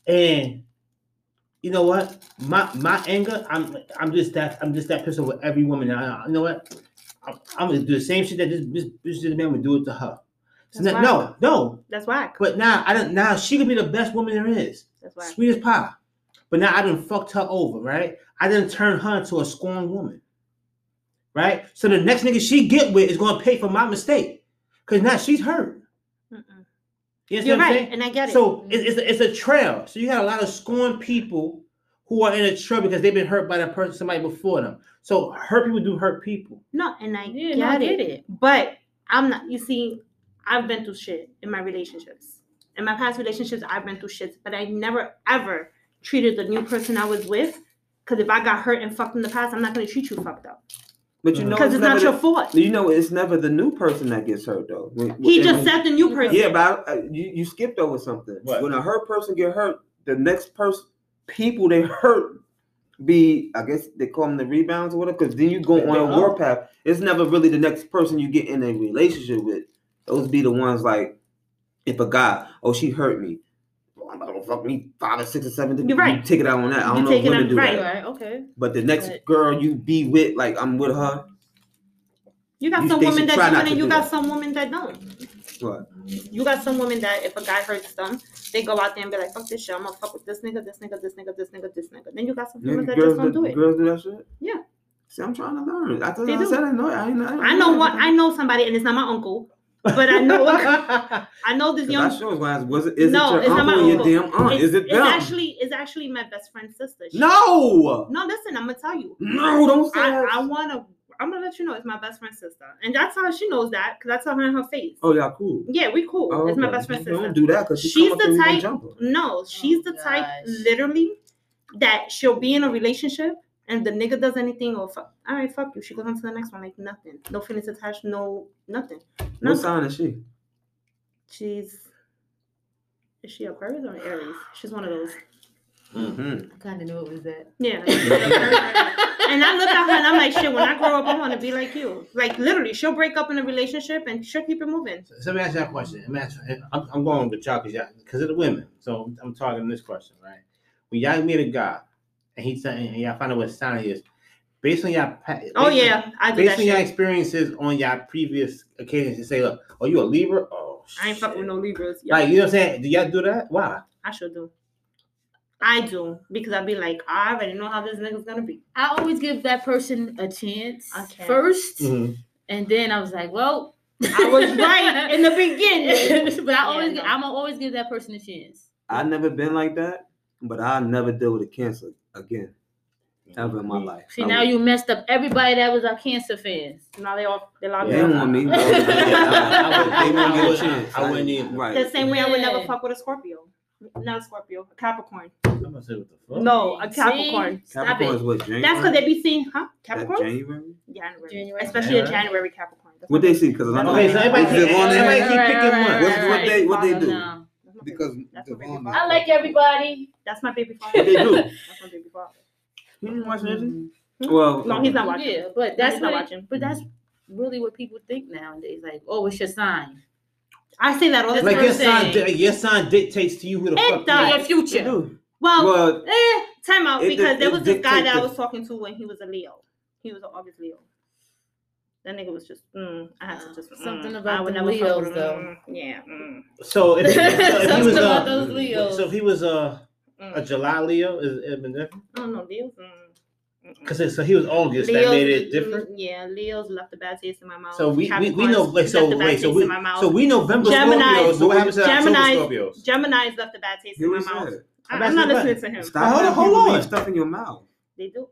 and you know what? My my anger, I'm I'm just that I'm just that person with every woman. And I, you know what? I'm, I'm gonna do the same shit that this this, this, this man would do it to her. So now- no, no. That's whack. But now I don't. Now she could be the best woman there is, That's whack. sweet as pie. But now I didn't fucked her over, right? I didn't turn her into a scorned woman, right? So the next nigga she get with is gonna pay for my mistake, cause now she's hurt. Mm-mm. You understand You're what I'm right, saying? and I get it. So it's, mm-hmm. it's, a, it's a trail. So you got a lot of scorned people who are in a trail because they've been hurt by that person, somebody before them. So hurt people do hurt people. no, and I Yeah, get, no, I it. get it. But I'm not. You see, I've been through shit in my relationships. In my past relationships, I've been through shit, but I never ever treated the new person I was with. Because if I got hurt and fucked in the past, I'm not gonna treat you fucked up. But you know, Because it's never not the- your fault. You know, it's never the new person that gets hurt though. When- He when- just said the new person. Yeah, but I, I- you, you skipped over something. What? When a hurt person get hurt, the next person, people they hurt, be I guess they call them the rebounds or whatever. Because then you go They- on a they war path. It's never really the next person you get in a relationship with. Those be the ones like, if a guy, oh she hurt me, well, I'm about to fuck me five or six or seven. You're right. you take it out on that. I don't know take if it women do right. that. Right. Okay. But the next But- girl you be with, like I'm with her. You got You- some women that do it, and you got that. some women that don't. What? You got some women that if a guy hurts them, they go out there and be like, "Fuck this shit, I'm gonna fuck with this nigga, this nigga, this nigga, this nigga, this nigga." Then you got some women that just don't do, it. girls do that shit. Yeah. See, I'm trying to learn. I I do. said I know. I, ain't- I, I know what I know somebody, and it's not my uncle, but I know I know this young. I sure was was it is No, it it's your not my uncle or your uncle. damn aunt? It's, is it it's actually it's actually my best friend's sister. She- no, no, listen, I'm gonna tell you. no, don't say I, that. I wanna. I'm gonna let you know it's my best friend's sister, and that's how she knows that because I tell her in her face. oh yeah, cool. Yeah, we cool. Oh, it's my best friend's sister. Don't sister. do that because she She's the to you and type- No, she's Oh, the type literally that she'll be in a relationship and the nigga does anything or fuck, all right, fuck you. She goes on to the next one like nothing. No feelings attached, no nothing. What sign is she? She's is she Aquarius or an Aries? She's one of those. Mm-hmm. I kind of knew it was that. Yeah. and I look at her and I'm like, shit, when I grow up, I want to be like you. Like literally, she'll break up in a relationship and she'll keep it moving. So let me ask you a question. Let me ask you- I'm, I'm going with y'all because because of the women. So I'm, I'm talking this question, right? When y'all meet a guy and he's saying, and y'all find out what sign he is, based on y'all, Oh based yeah, I do based that on your shit. experiences on your previous occasions, you say, look, oh, you a Libra? Oh, I ain't fucking with no Libras. Yeah, Like, you know what I'm saying? Do y'all do that? Why? I sure do. I do because I'd be like, I already know how this nigga's gonna be. I always give that person a chance Okay. 1st Mhm. and then I was like, well, I was right in the beginning. but I always, Yeah, no. I'm gonna always give that person a chance. I never been like that, but I never deal with a cancer again. ever in my mm-hmm. life. See, I now would- you messed up everybody that was our cancer fans. Now they all they locked They don't want me. I would- They won't get a chance. I wouldn't either. Right. The same way I would never fuck with a Scorpio. Not a Scorpio, a Capricorn. I'm gonna say what the fuck. No, a See? Capricorn. Stop Capricorn it. is what January. That's because they be seeing, huh? That's Capricorn? January. January. January. Especially a January. January Capricorn. That's What they see? Because I'm Okay, so everybody Is keep, it on there? everybody keep picking one. What they- what they do? No. That's my baby- Because that's my baby Devon- I like everybody. That's my baby father. What they do? That's my baby father. You didn't watch it? Hmm? Well, No, he's not watching. Yeah, but that's not what, watching. but that's really what people think nowadays. Like, oh, it's your sign? I say that all the That's Like time. your sign, di- your sign dictates to you who the It fuck does. you Your future. Well, well, eh, time out It because di- there was this guy dictates that I was talking to when he was a Leo. He was an August Leo. That nigga was just, mm, I had to just mm, Something about would them Leos, him, though. mm, Yeah. Mm, So if, so if he was about uh, those Leos. so if he was uh, a mm. July Leo, is it been different? I don't know, Leos. Mm, mm, Because so he was August, that made it different. Yeah, Leos left a bad taste in my mouth. So we, we, we know Capricorns wait so left a bad wait so we in my mouth. so we November Gemini- Scorpios. So what happens to Gemini- Scorpios? Gemini's left a bad taste here in my mouth. I, I'm I'm not listening to him. Stop Hold on, hold on. stuff in your mouth. They do.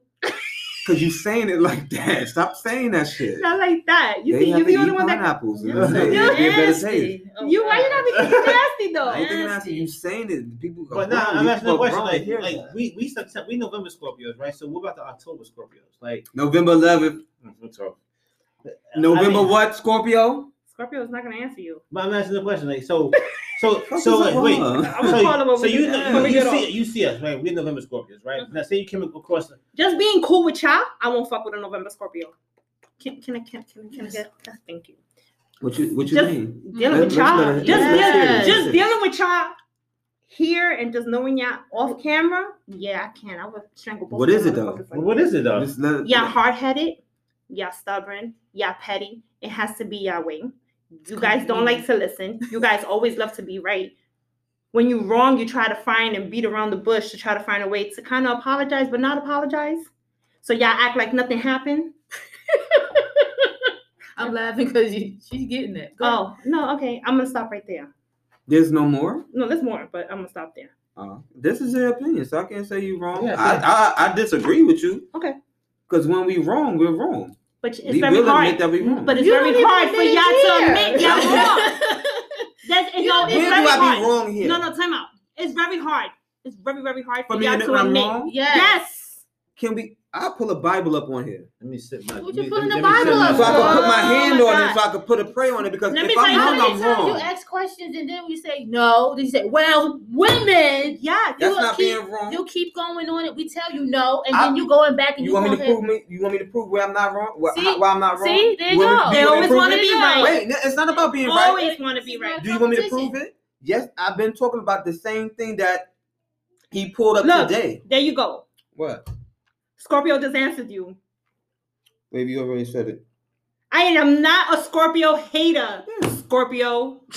Cause you saying it like that. Stop saying that shit. Not like that. You they see, you to the only one that. pineapples. and Yeah. say it You're be a better taste. Nasty. Oh, You why you not God. making it nasty though? I ain't thinking Nasty. you saying it. People go. But now I'm asking the question like to like that." we we Sept- we November Scorpios right? So what about the October Scorpios? Like November 11th. we'll. Mm, November I mean, what? Scorpio. Scorpio's not gonna answer you. But I'm asking the question like so so so like, wait. I'm So, gonna call him over so you know, you, you see off. you see us right? We're November Scorpios right? Now say you came across the, Just being cool with y'all, I won't fuck with a November Scorpio. Can, can I can, can, can I get yes, thank you. What you what you Just mean? dealing with y'all. let her- Just, let's dealing, just dealing with y'all here and just knowing y'all off camera. Yeah, I can. I would strangle both What of is y'all it, though? motherfuckers like what that. is it though? Just let- Y'all hard headed, y'all stubborn, y'all petty. It has to be y'all way. You guys don't like to listen. You guys always love to be right. When you're wrong, you try to find and beat around the bush to try to find a way to kind of apologize, but not apologize. So y'all act like nothing happened. I'm laughing because she's getting it. Go Oh no, okay. I'm gonna stop right there. There's no more. No, there's more, but I'm gonna stop there. Uh, this is your opinion, so I can't say you wrong. Yeah, I, I I disagree with you. Okay. Because when we wrong, we're wrong. But it's we very will hard. admit that we wrong. But it's You very hard for y'all it to admit y'all wrong. That's it's, You no, it's Where very do I hard. be wrong here? No, no, time out. It's very hard. It's very, very hard for, For y'all to to admit admit. wrong? Yes. Yes. Can we? I'll pull a Bible up on here, Let me sit my. What let you me- pulling the sit Bible my- up so I can for? put my Oh hand my on God. it, so I can put a prayer on it. Because Let me if tell I'm you How wrong, many I'm times you ask questions and then we say no? Then you say, well, women. Yeah. That's not keep- being wrong. You keep going on it. We tell you no, and I- then you going back and You you, want me to gonna prove me? You want me to prove where I'm not wrong? Where, See? how- why I'm not wrong? See, there you want me- go. do They you want me always wanna be right. Wait, no, it's not about being right. Always want to be right. Do you want me to prove it? Yes, I've been talking about the same thing that he pulled up Look. today. There you go. What? Scorpio just answered you. Maybe you already said it. I am not a Scorpio hater. Scorpio.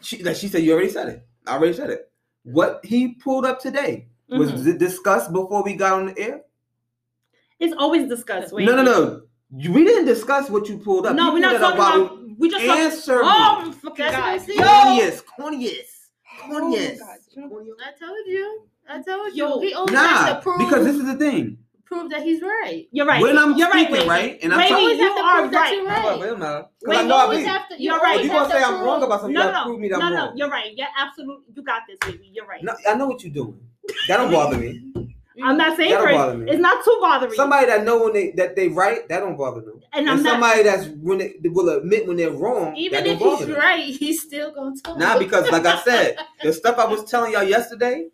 She, like she said, you already said it. I already said it. What he pulled up today was Mhm. it discussed before we got on the air. It's always discussed. Wait. No, no, no. We didn't discuss what you pulled up. No, You we're not pulled talking about. We just we- talking. answer Oh, me. my fucking That's what God. I'm saying. Corniest, corniest, Oh, corniest. God. I told you. I told you. Yo, he always has Nah, to prove, because this is the thing. Prove that he's right. You're right. When I'm You're right, speaking, Wavey. right, and I'm Wavey, talking- always you are prove that right. you're Well, right. well, nah. 'Cause Wait, I You know I always be. have to. You You're right. You have gonna say to I'm wrong about something? No, you no, gotta no. prove me that no, I'm no. wrong. You're right. You're absolute. You got this, baby. You're right. No, I know what you're doing. That don't bother me. I'm not saying That don't for bother me. It's not too bothering. Somebody that know when they that they right, that don't bother them. and And, I'm not. somebody that's when they, they will admit when they're wrong, Even that if don't bother he's them. right, he's still gonna talk. Nah, because like I said, the stuff I was telling y'all yesterday,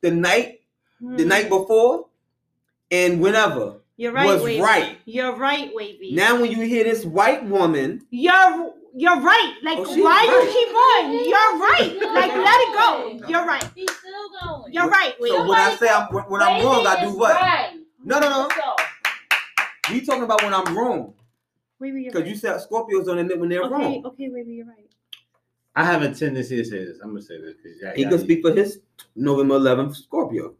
the night, the Hmm. night before, and whenever You're right, was Wavey. right. You're right, Wavey. Now when you hear this white woman, You're you're right. Like Oh, why right. you keep on? You're right. Like let it go. You're right. He's still going. You're right, Wavey. so when I say I'm when I'm wrong, I do what? Right. No, no, no. Let's. We talking about when I'm wrong Wavey, you're because right. you said Scorpios don't admit when they're okay, wrong. okay, Wavey, you're right. I have a tendency to say this. I'm gonna say this because He can speak for his November 11th Scorpio.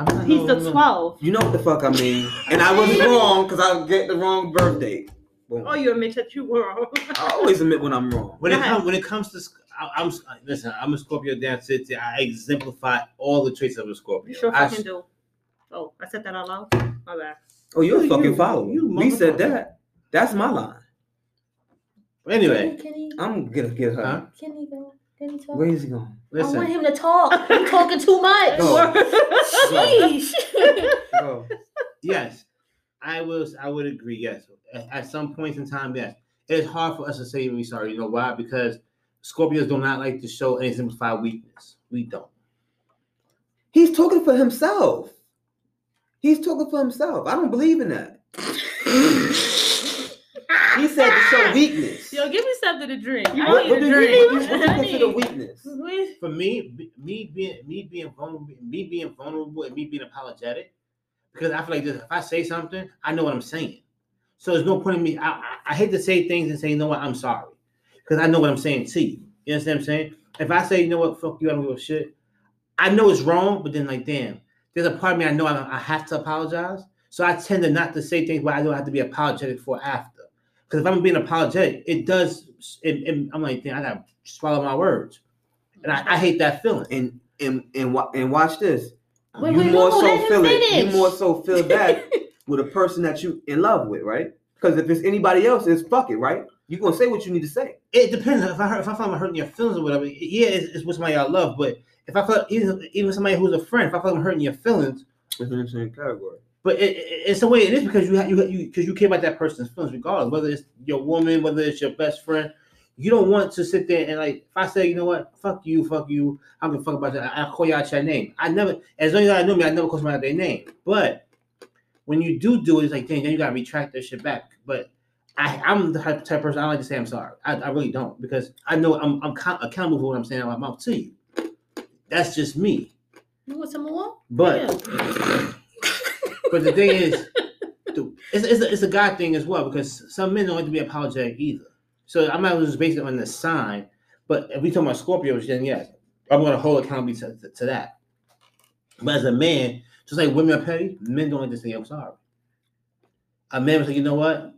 I'm not, He's no, the no. 12. You know what the fuck I mean? And I was wrong because I get the wrong birthday. Boom. Oh, you admit that you were wrong. I always admit when I'm wrong. When Go it ahead. comes when it comes to I, I'm listen. I'm a Scorpio down city. I exemplify all the traits of a Scorpio. You sure I, fucking do. Oh, I said that out loud. My bad. Oh, you're a fucking you- follower. you we said that. That's my line. But anyway, Can he? I'm gonna get her. Huh? Can he go? Can talk? Where is he going? I want him to talk. I'm talking too much. Go. Sheesh. Go. Yes, I was. I would agree. Yes, at, at some points in time, yes, it's hard for us to say we sorry. You know why? Because Scorpios do not like to show any simplified weakness. We don't. He's talking for himself. He's talking for himself. I don't believe in that. He said to show weakness. Yo, give me something to drink. I What, need what a do you, drink. what do you I consider weakness? For me, me being me being vulnerable, me being vulnerable, and me being apologetic, because I feel like this. If I say something, I know what I'm saying. So there's no point in me. I, I, I hate to say things and say, you know what, I'm sorry, because I know what I'm saying to you. You understand what I'm saying? If I say, you know what, fuck you, I don't give a shit. I know it's wrong, but then like, damn, there's a part of me I know I, I have to apologize. So I tend to not to say things where I know I have to be apologetic for after. Because if I'm being apologetic, it does. It, it- I'm like, I gotta swallow my words, and I, I hate that feeling. And and and wa- and watch this. Wait, you wait, more no, so let him feel it. You more so feel that with a person that you in love with, right? Because if it's anybody else, it's fuck it, right? You gonna say what you need to say. It depends. If I hurt, if I feel like I'm hurting your feelings or whatever, yeah, it's, it's with somebody I love. But if I feel even even somebody who's a friend, if I feel I'm hurting your feelings, It's in the same category. But it, it, it's the way it is because you you you because you care about that person's feelings regardless, whether it's your woman, whether it's your best friend. You don't want to sit there and like if I say, you know what, fuck you, fuck you, I'm gonna fuck about that. I, I call you out your name. I never, as long as I know me, I never call somebody out their name. But when you do do it, it's like, dang, then you gotta retract that shit back. But I, I'm the type, type of person I like to say I'm sorry. I, I really don't because I know I'm I'm count, accountable for what I'm saying out of my mouth to you. That's just me. You want some more? But Yeah. But the thing is, it's, it's, a, it's a God thing as well because some men don't like to be apologetic either. So I'm not just basing it on the sign. But if we talk about Scorpios, then yes, I'm going to hold accountability to, to, to that. But as a man, just like women are petty, men don't like to say I'm sorry. A man was like, you know what?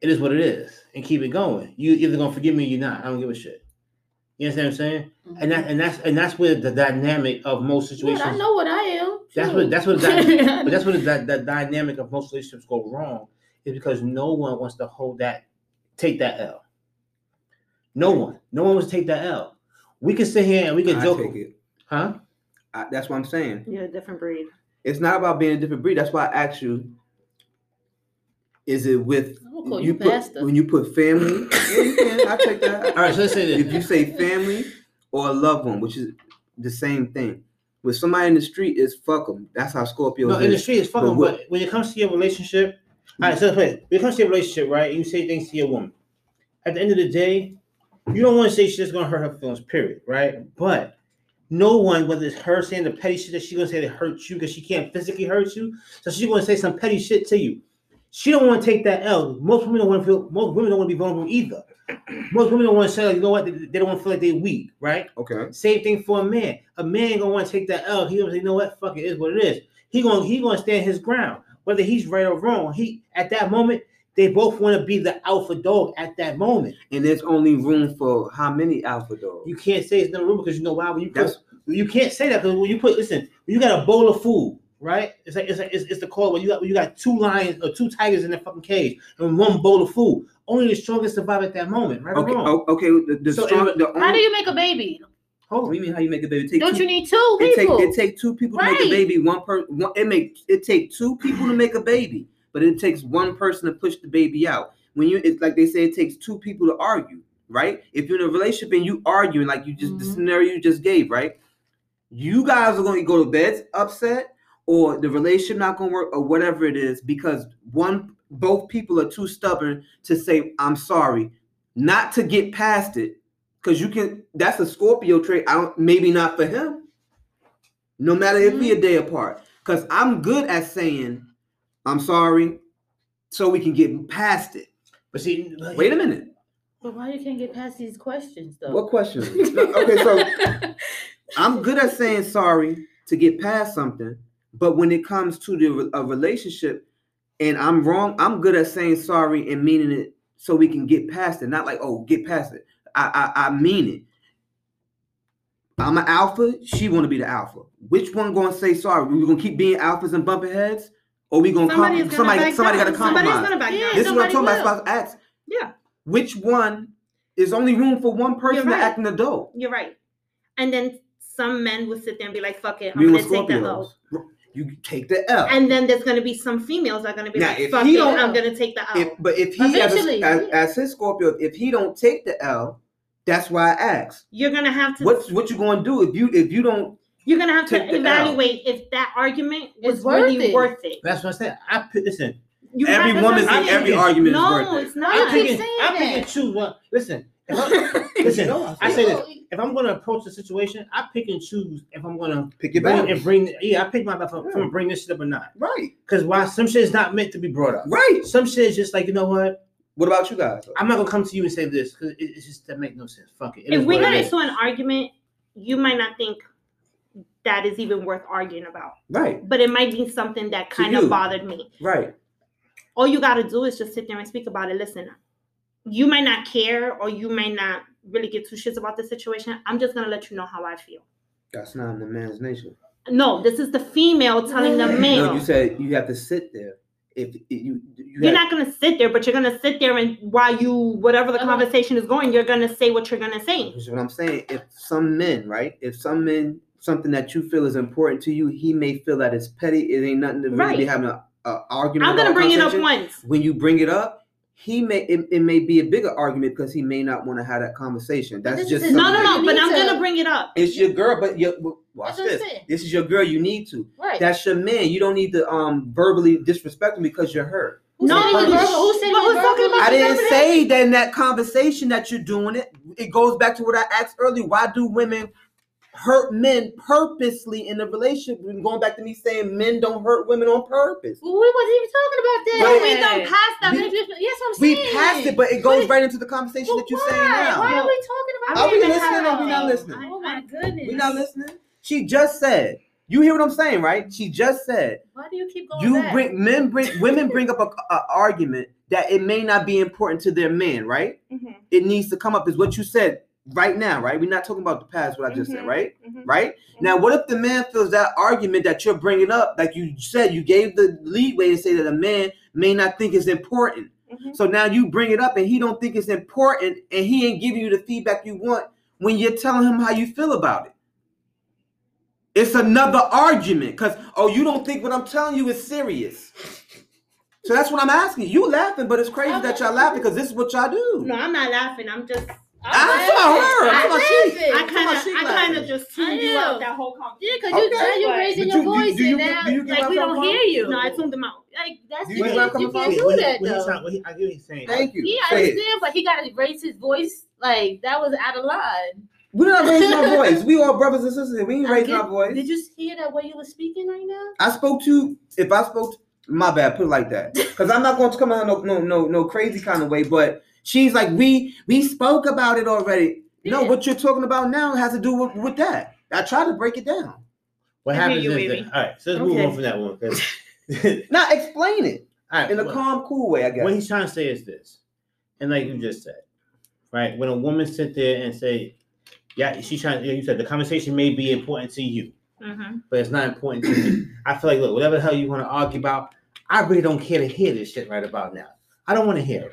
It is what it is, and keep it going. You either gonna forgive me or you're not. I don't give a shit. You understand what I'm saying? And mm-hmm. that and that's and that's where the dynamic of most situations. I know what I am. That's what that's what that, but that's what that the dynamic of most relationships go wrong is because no one wants to hold that, take that L. No one, no one wants to take that L. We can sit here and we can I joke, take it. huh? I, that's what I'm saying. You're a different breed. It's not about being a different breed. That's why I asked you. Is it with I'm call you, put pastor. when you put family? yeah, you can. I take that. All right, so let's say if you say family or a loved one, which is the same thing. With somebody in the street, is fuck them. That's how Scorpio is. No, in the is. street it's fucking, But but when it comes to your relationship, all right, so. When it comes to your relationship, right? You say things to your woman. At the end of the day, you don't want to say shit's gonna hurt her feelings, period, right? But no one, whether it's her saying the petty shit that she's gonna say that hurts you because she can't physically hurt you, so she's gonna say some petty shit to you. She don't want to take that L. Most women don't want to feel. Most women don't want to be vulnerable either. Most women don't want to say, like, you know what? They, don't want to feel like they're weak, right? Okay. Same thing for a man. A man gonna want to take that L. He gonna say, you know what? Fuck it, it is what it is. He gonna he gonna stand his ground, whether he's right or wrong. He at that moment, they both want to be the alpha dog at that moment. And there's only room for how many alpha dogs? You can't say it's no room because you know why? When you put, That's- you can't say that because when you put listen, when you got a bowl of food, right? It's like it's like, it's, it's the call when you got when you got two lions or two tigers in that fucking cage and one bowl of food. Only the strongest survive at that moment, right okay. or wrong? o- Okay. The, the So strong. if- The How do you make a baby? Hold What on. do you mean? How you make a baby? Take Don't two, you need two It take people? it take two people to make a baby. One person. It make it take two people to make a baby, but it takes one person to push the baby out. When you, it's like they say, it takes two people to argue, right? If you're in a relationship and you arguing, like you just the Mhm. scenario you just gave, right? You guys are going to go to bed upset, or the relationship not going to work, or whatever it is, because one, both people are too stubborn to say I'm sorry, not to get past it, because you can. That's a Scorpio trait. I don't. Maybe not for him. No matter if we a mm-hmm. day apart, because I'm good at saying I'm sorry, so we can get past it. But see, Wait a minute. But why you can't get past these questions though? What questions? okay, so I'm good at saying sorry to get past something, but when it comes to the a relationship and I'm wrong, I'm good at saying sorry and meaning it so we can get past it. Not like, oh, get past it. I I, I mean it. I'm an alpha. She want to be the alpha. Which one going to say sorry? We gonna keep being alphas and bumping heads, or we gonna Somebody com- somebody somebody got to Somebody's compromise. gonna back Yeah, down. This is what I'm talking somebody about. Ask Yeah, which one is only room for one person You're to right. act an adult. you're right. And then some men will sit there and be like, "Fuck it, I'm We gonna were take that L." Scorpios. You take the L. And then there's gonna be some females that are gonna be Now, like, if "Fuck he it, don't- I'm gonna take the L." if, but if he as, Eventually, a, as, yeah. as his Scorpio, if he don't take the L, that's why I asked. you're gonna have to. What's what you gonna do if you if you don't? You're gonna have to Take the L. evaluate if that argument was It's worth really it. worth it. That's what I said. I pick, listen. You Every have- woman that's what I'm think every saying. argument is worth it. No, it's I I not. keep pick and, saying I pick that. and choose. One. Listen, if I, listen. I say this. If I'm going to approach the situation, I pick and choose if I'm going to Pick your bring battles. and bring. Yeah, I pick my if I'm, gonna bring this shit up or not. Right, Because why some shit is not meant to be brought up. right. Some shit is just like you know what. What about you guys? I'm not gonna come to you and say this because it, it's just that make no sense. Fuck it. It If we what got it is. into an argument, you might not think that is even worth arguing about, Right, but it might be something that kind of bothered me. right. All you got to do is just sit there and speak about it. Listen, you might not care or you might not really give two shits about the situation. I'm just gonna let you know how I feel. That's not in the man's nature. No, this is the female telling the male. No, you said you have to sit there. If you you you're have, not gonna sit there, but you're gonna sit there and while you whatever the Uh-huh. conversation is going, you're gonna say what you're gonna say. Which is what I'm saying. If some men, right? If some men, something that you feel is important to you, he may feel that it's petty. It ain't nothing to really be having a, a argument. I'm gonna bring it up once. When you bring it up, he may it, it may be a bigger argument because he may not want to have that conversation. That's just is- No, no, no. But I'm to- gonna bring it up. It's your girl, but you watch That's what I'm this. saying. This is your girl. You need to. Right. That's your man. You don't need to um verbally disrespect him because you're hurt. Who No, said he was who- verbal? Who said he was who's talking verbally about I didn't disrespectful? say that in that conversation that you're doing it. It goes back to what I asked earlier. Why do women hurt men purposely in a relationship? And Going back to me saying men don't hurt women on purpose. Well, we wasn't even talking about that. But we don't pass that. We- Yes, I'm saying. We passed it, but it goes But- right into the conversation Well, that you're why? saying now. Why are we I talking Are about we listening have or we not listening? Oh my goodness. We not listening. She just said. You hear what I'm saying, right? She just said. Why do you keep going You back? bring men bring women bring up a, a argument that it may not be important to their man, right? Mhm, It needs to come up is what you said right now, right? We're not talking about the past, what I just said, Mhm. right? mhm. Right? Now, what if the man feels that argument that you're bringing up, like you said, you gave the leadway to say that a man may not think is important. Mhm. So now you bring it up and he don't think it's important and he ain't giving you the feedback you want when you're telling him how you feel about it. It's another argument because oh, you don't think what I'm telling you is serious. So that's what I'm asking. You laughing, but it's crazy that y'all laughing because this is what y'all do. No, I'm not laughing. I'm just. I saw her. I'm I saw she- laughing. I Come kind on, of, I kind of just tuned I you out that whole Yeah, conversation. because you, Okay. now you're raising But your you- do- voice do you and get- now, do you get like, where we don't hear you. No, I tuned them out. Like, that's You you, get where I'm can't, You can't from? do What he- that, what he's though. he- I get what he's saying. Thank you. Yeah, I understand, but he got to raise his voice. Like, that was out of line. We're not raising our voice. We all brothers and sisters. We ain't I raising our voice. Did you hear that way you were speaking right now? I spoke to if I spoke my bad, put it like that. Because I'm not going to come out no no no no crazy kind of way, but she's like, we we spoke about it already. No, what you're talking about now has to do with, with that. I try to break it down. What I happens you, is baby. that, all right. So let's move on from that one. Now explain it all right. in a what- calm, cool way, I guess. What he's trying to say is this, and like you just said, right? When a woman sit there and say, "Yeah, she's trying," you said the conversation may be important to you, Mm-hmm. but it's not important to me. I feel like, look, whatever the hell you want to argue about, I really don't care to hear this shit right about now. I don't want to hear it.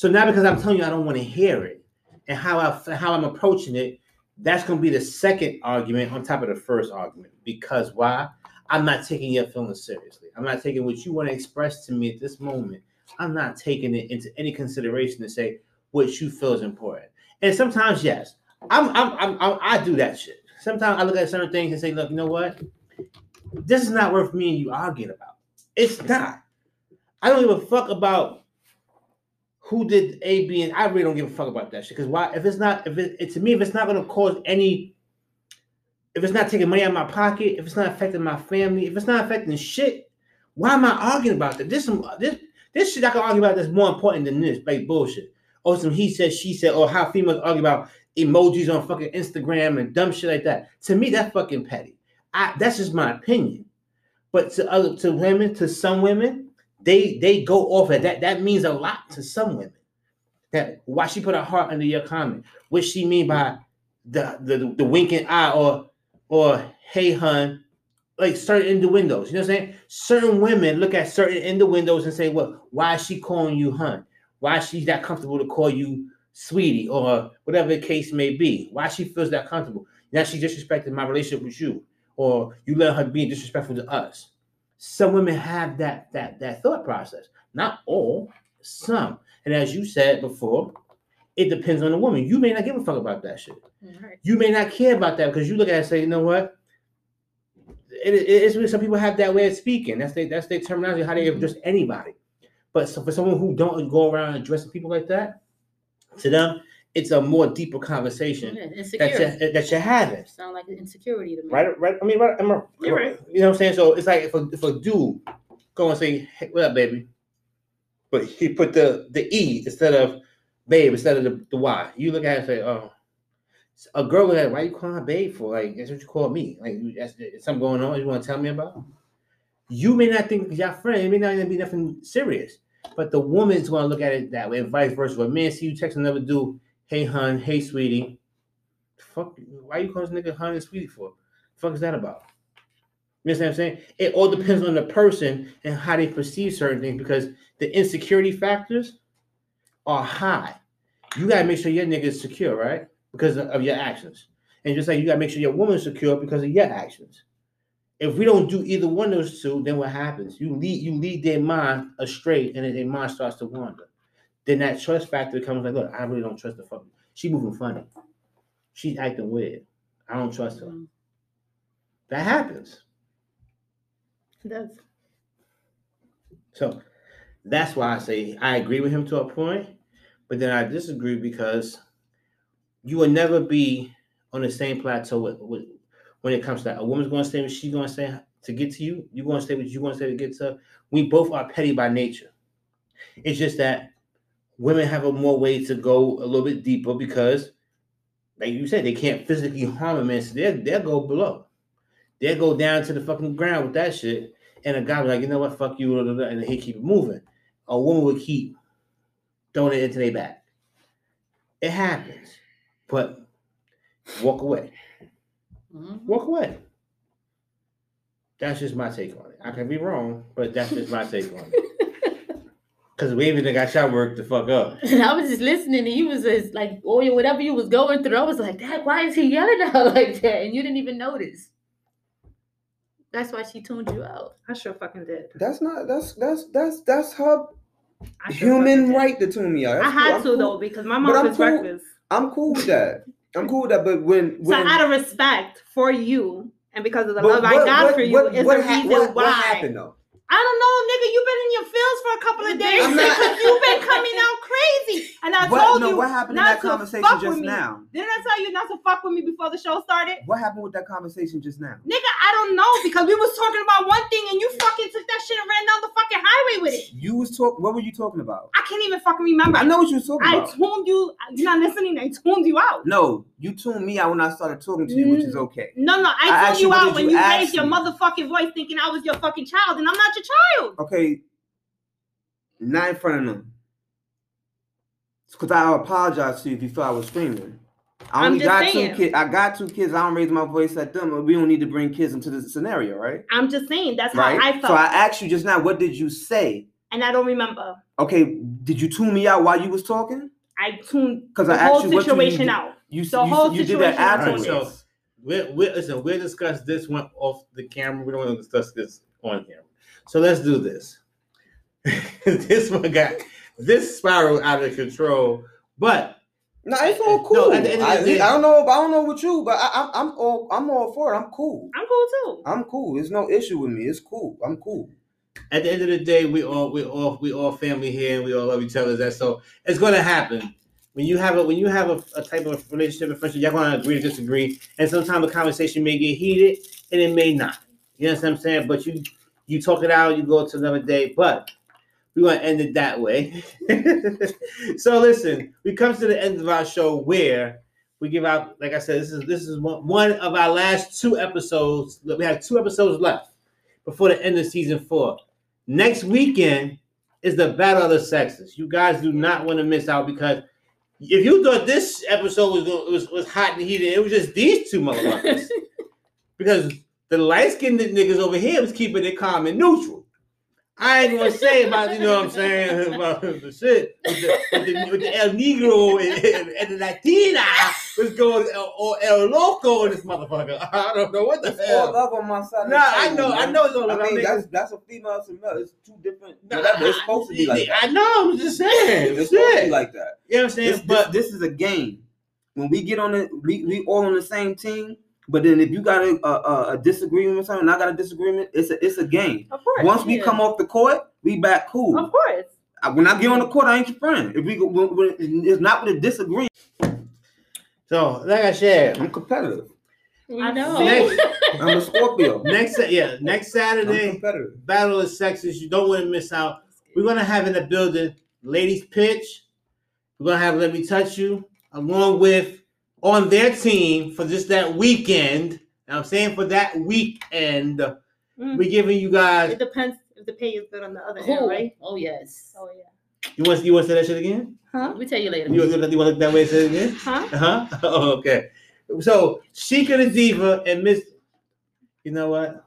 So now, because I'm telling you, I don't want to hear it, and how I how I'm approaching it, that's going to be the second argument on top of the first argument. Because why? I'm not taking your feelings seriously. I'm not taking what you want to express to me at this moment. I'm not taking it into any consideration to say what you feel is important. And sometimes, yes, I'm, I'm, I'm, I'm I do that shit. Sometimes I look at certain things and say, look, you know what? This is not worth me and you arguing about. It's not. I don't give a fuck about who did A, B, and I really don't give a fuck about that shit. Because why? If it's not, if it, it to me, if it's not going to cause any, if it's not taking money out of my pocket, if it's not affecting my family, if it's not affecting shit, why am I arguing about that? This this this shit I can argue about that's more important than this, like bullshit. Or some he said, she said, or how females argue about emojis on fucking Instagram and dumb shit like that. To me, that's fucking petty. I that's just my opinion. But to other to women, to some women, they they go off at that. That means a lot to some women. That why she put her heart under your comment. What she mean by the the, the winking eye or or hey hun, like certain in the windows. You know what I'm saying? Certain women look at certain in the windows and say, "Well, why is she calling you hun? Why is she that comfortable to call you sweetie or whatever the case may be? Why she feels that comfortable? Now she disrespected my relationship with you, or you let her be disrespectful to us." Some women have that that that thought process. Not all, some. And as you said before, it depends on the woman. You may not give a fuck about that shit. Right. You may not care about that because you look at it and say, you know what? It, it- it's really some people have that way of speaking. That's their that's their terminology, how they mm-hmm. address anybody. But so for someone who don't go around addressing people like that, to them, it's a more deeper conversation Yeah, that you're, that you're having. Sound like insecurity to me. Right, right. I mean, right. am I- You're right. You know what I'm saying? So it's like if a, if a dude go and say, "Hey, what up, baby?" But he put the the e instead of babe instead of the, the y. You look at it and say, "Oh." A girl would like, why you calling her babe for? Like that's what you call me. Like you- that's is something going on you want to tell me about. You may not think because y'all friend, it may not even be nothing serious. But the woman's gonna look at it that way, and vice versa. When a man see you text another dude, hey hun, hey sweetie, fuck, why you calling this nigga hun and sweetie for? fuck is that about? You understand what I'm saying? It all depends on the person and how they perceive certain things because the insecurity factors are high. You gotta make sure your nigga is secure, right? Because of, of your actions. And just like you gotta make sure your woman's secure because of your actions. If we don't do either one of those two, then what happens? You lead you lead their mind astray and then their mind starts to wander. Then that trust factor comes like, look, I really don't trust the fuck. She moving funny. She's acting weird. I don't trust her. Mm, That happens. it does. So that's why I say I agree with him to a point, but then I disagree because you will never be on the same plateau with, with when it comes to that. A woman's going to say what she's going to say to get to you. You're going to say what you're going to say to get to her. We both are petty by nature. It's just that women have a more way to go a little bit deeper because, like you said, they can't physically harm a man, so they'll, they'll go below. They'll go down to the fucking ground with that shit. And a guy was like, you know what, fuck you, and he keep it moving. A woman would keep throwing it into their back. It happens, but walk away. Mhm. Walk away. That's just my take on it. I can be wrong, but that's just my take on it. Because we even got shot work to fuck up. And I was just listening, and he was just like, "Oh, yeah, whatever you was going through." I was like, "Dad, why is he yelling at her like that?" And you didn't even notice. That's why she tuned you out. I sure fucking did. That's not. That's that's that's that's her sure human right to tune me out. I had cool. To cool. though because my mom I'm was cool. reckless. I'm cool with that. I'm cool with that. But when So when out of respect for you and because of the but love I what- got what- for you what- is what the reason what- why. What happened though? I don't know, nigga. You've been in your feels for a couple of days because you've been coming out crazy. And I What, told no, you what happened in that conversation just now? Didn't I tell you not to fuck with me before the show started? What happened with that conversation just now? Nigga, I don't know because we was talking about one thing and you fucking took that shit and ran down the fucking highway with it. You was talking. What were you talking about? I can't even fucking remember. I know what you was talking I about. I tuned you. You're not listening. I tuned you out. no, you tuned me out when I started talking to you, which is okay. No, no, I, I tuned you, you out when you you raised your motherfucking voice thinking I was your fucking child and I'm not your child. Okay, not in front of them. Because I apologize to you if you thought I was screaming. I I'm only just got saying. two kids. I got two kids. I don't raise my voice at them. but We don't need to bring kids into this scenario, right? I'm just saying that's Right. how I felt. so I asked you just now, what did you say? and I don't remember. Okay, did you tune me out while you was talking? I tuned 'Cause the I asked whole you what you situation did- out. You, The you, whole you did that situation I afterwards. tuned So we're, we're, listen, we'll discuss this one off the camera. We don't want to discuss this on camera. So let's do this. this one got this spiral out of control, but No, it's all cool. at the end of the I, I don't know. I don't know with you, but I, I'm I'm all I'm all for it. I'm cool. I'm cool too. I'm cool. There's no issue with me. It's cool. I'm cool. at the end of the day, we all we all we all family here, and we all love each other. That so it's gonna happen. When you have a when you have a, a type of relationship and friendship, you're gonna agree to disagree, and sometimes the conversation may get heated, and it may not. You know what I'm saying? But you you talk it out, you go to another day, but we're gonna end it that way. so listen, we come to the end of our show where we give out, like I said, this is this is one, one of our last two episodes. We have two episodes left before the end of season four. Next weekend is the battle of the sexes. You guys do not want to miss out because if you thought this episode was was, was hot and heated, it was just these two motherfuckers. because The light skinned niggas over here was keeping it calm and neutral. I ain't gonna say about, you know what I'm saying, about the shit with the, with the, with the El Negro and, and, and the Latina was going, uh, or El Loco in this motherfucker. I don't know what the It's all hell. love on my side. Nah, I know, I know it's all I mean, that's that's a female, it's male. It's two different. Nah, Whatever. It's supposed to be like that. I know, I'm just saying. It's supposed to be like that. You know what I'm saying? This, but this, this is a game. When we get on the, we, we all on the same team. But then if you got a, a, a- a disagreement with something, and I got a disagreement, it's a it's a game. Of course. Once we yeah. come off the court, we back cool. Of course. I- When I get on the court, I ain't your friend. If we go, when, when, it's not with a disagreement. so, like I said, I'm competitive. We I know. Next- I'm a Scorpio. next, yeah, next Saturday. Battle of Sexes. You don't want to miss out. We're gonna have in the building ladies pitch. We're gonna have Let Me Touch You along with on their team for just that weekend. And I'm saying for that weekend, Mm. we're giving you guys. It depends if the pay is good on the other Who? end, right? Oh yes. Oh yeah. You want you want to say that shit again? Huh? We tell you later. You, you, you want to look that way? and Say it again? Huh? Uh huh. Oh, okay. So Sheikah the Diva and Miss. You know what?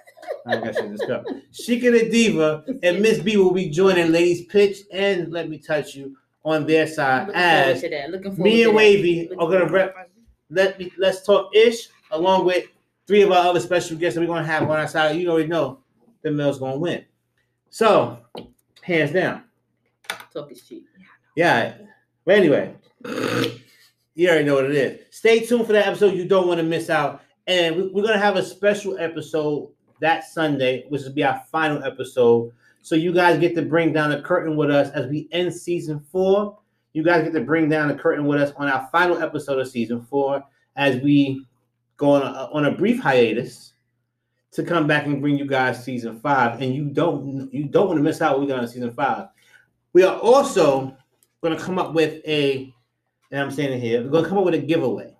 I got shit this cup. Sheikah the Diva and Miss B will be joining Ladies Pitch and Let Me Touch You on their side Looking forward as to that. Looking forward me and. Wavey are gonna rep. Let me let's talk ish along with three of our other special guests that we're gonna have on our side. You already know the Mill's gonna win. So hands down. Talk is cheap. Yeah. But anyway, you already know what it is. Stay tuned for that episode. You don't want to miss out. And we're gonna have a special episode that Sunday, which will be our final episode. So you guys get to bring down the curtain with us as we end season four. You guys get to bring down the curtain with us on our final episode of season four as we go on a, on a brief hiatus to come back and bring you guys season five. And you don't you don't want to miss out what we got on season five. We are also going to come up with a, and I'm saying it here, we're going to come up with a giveaway.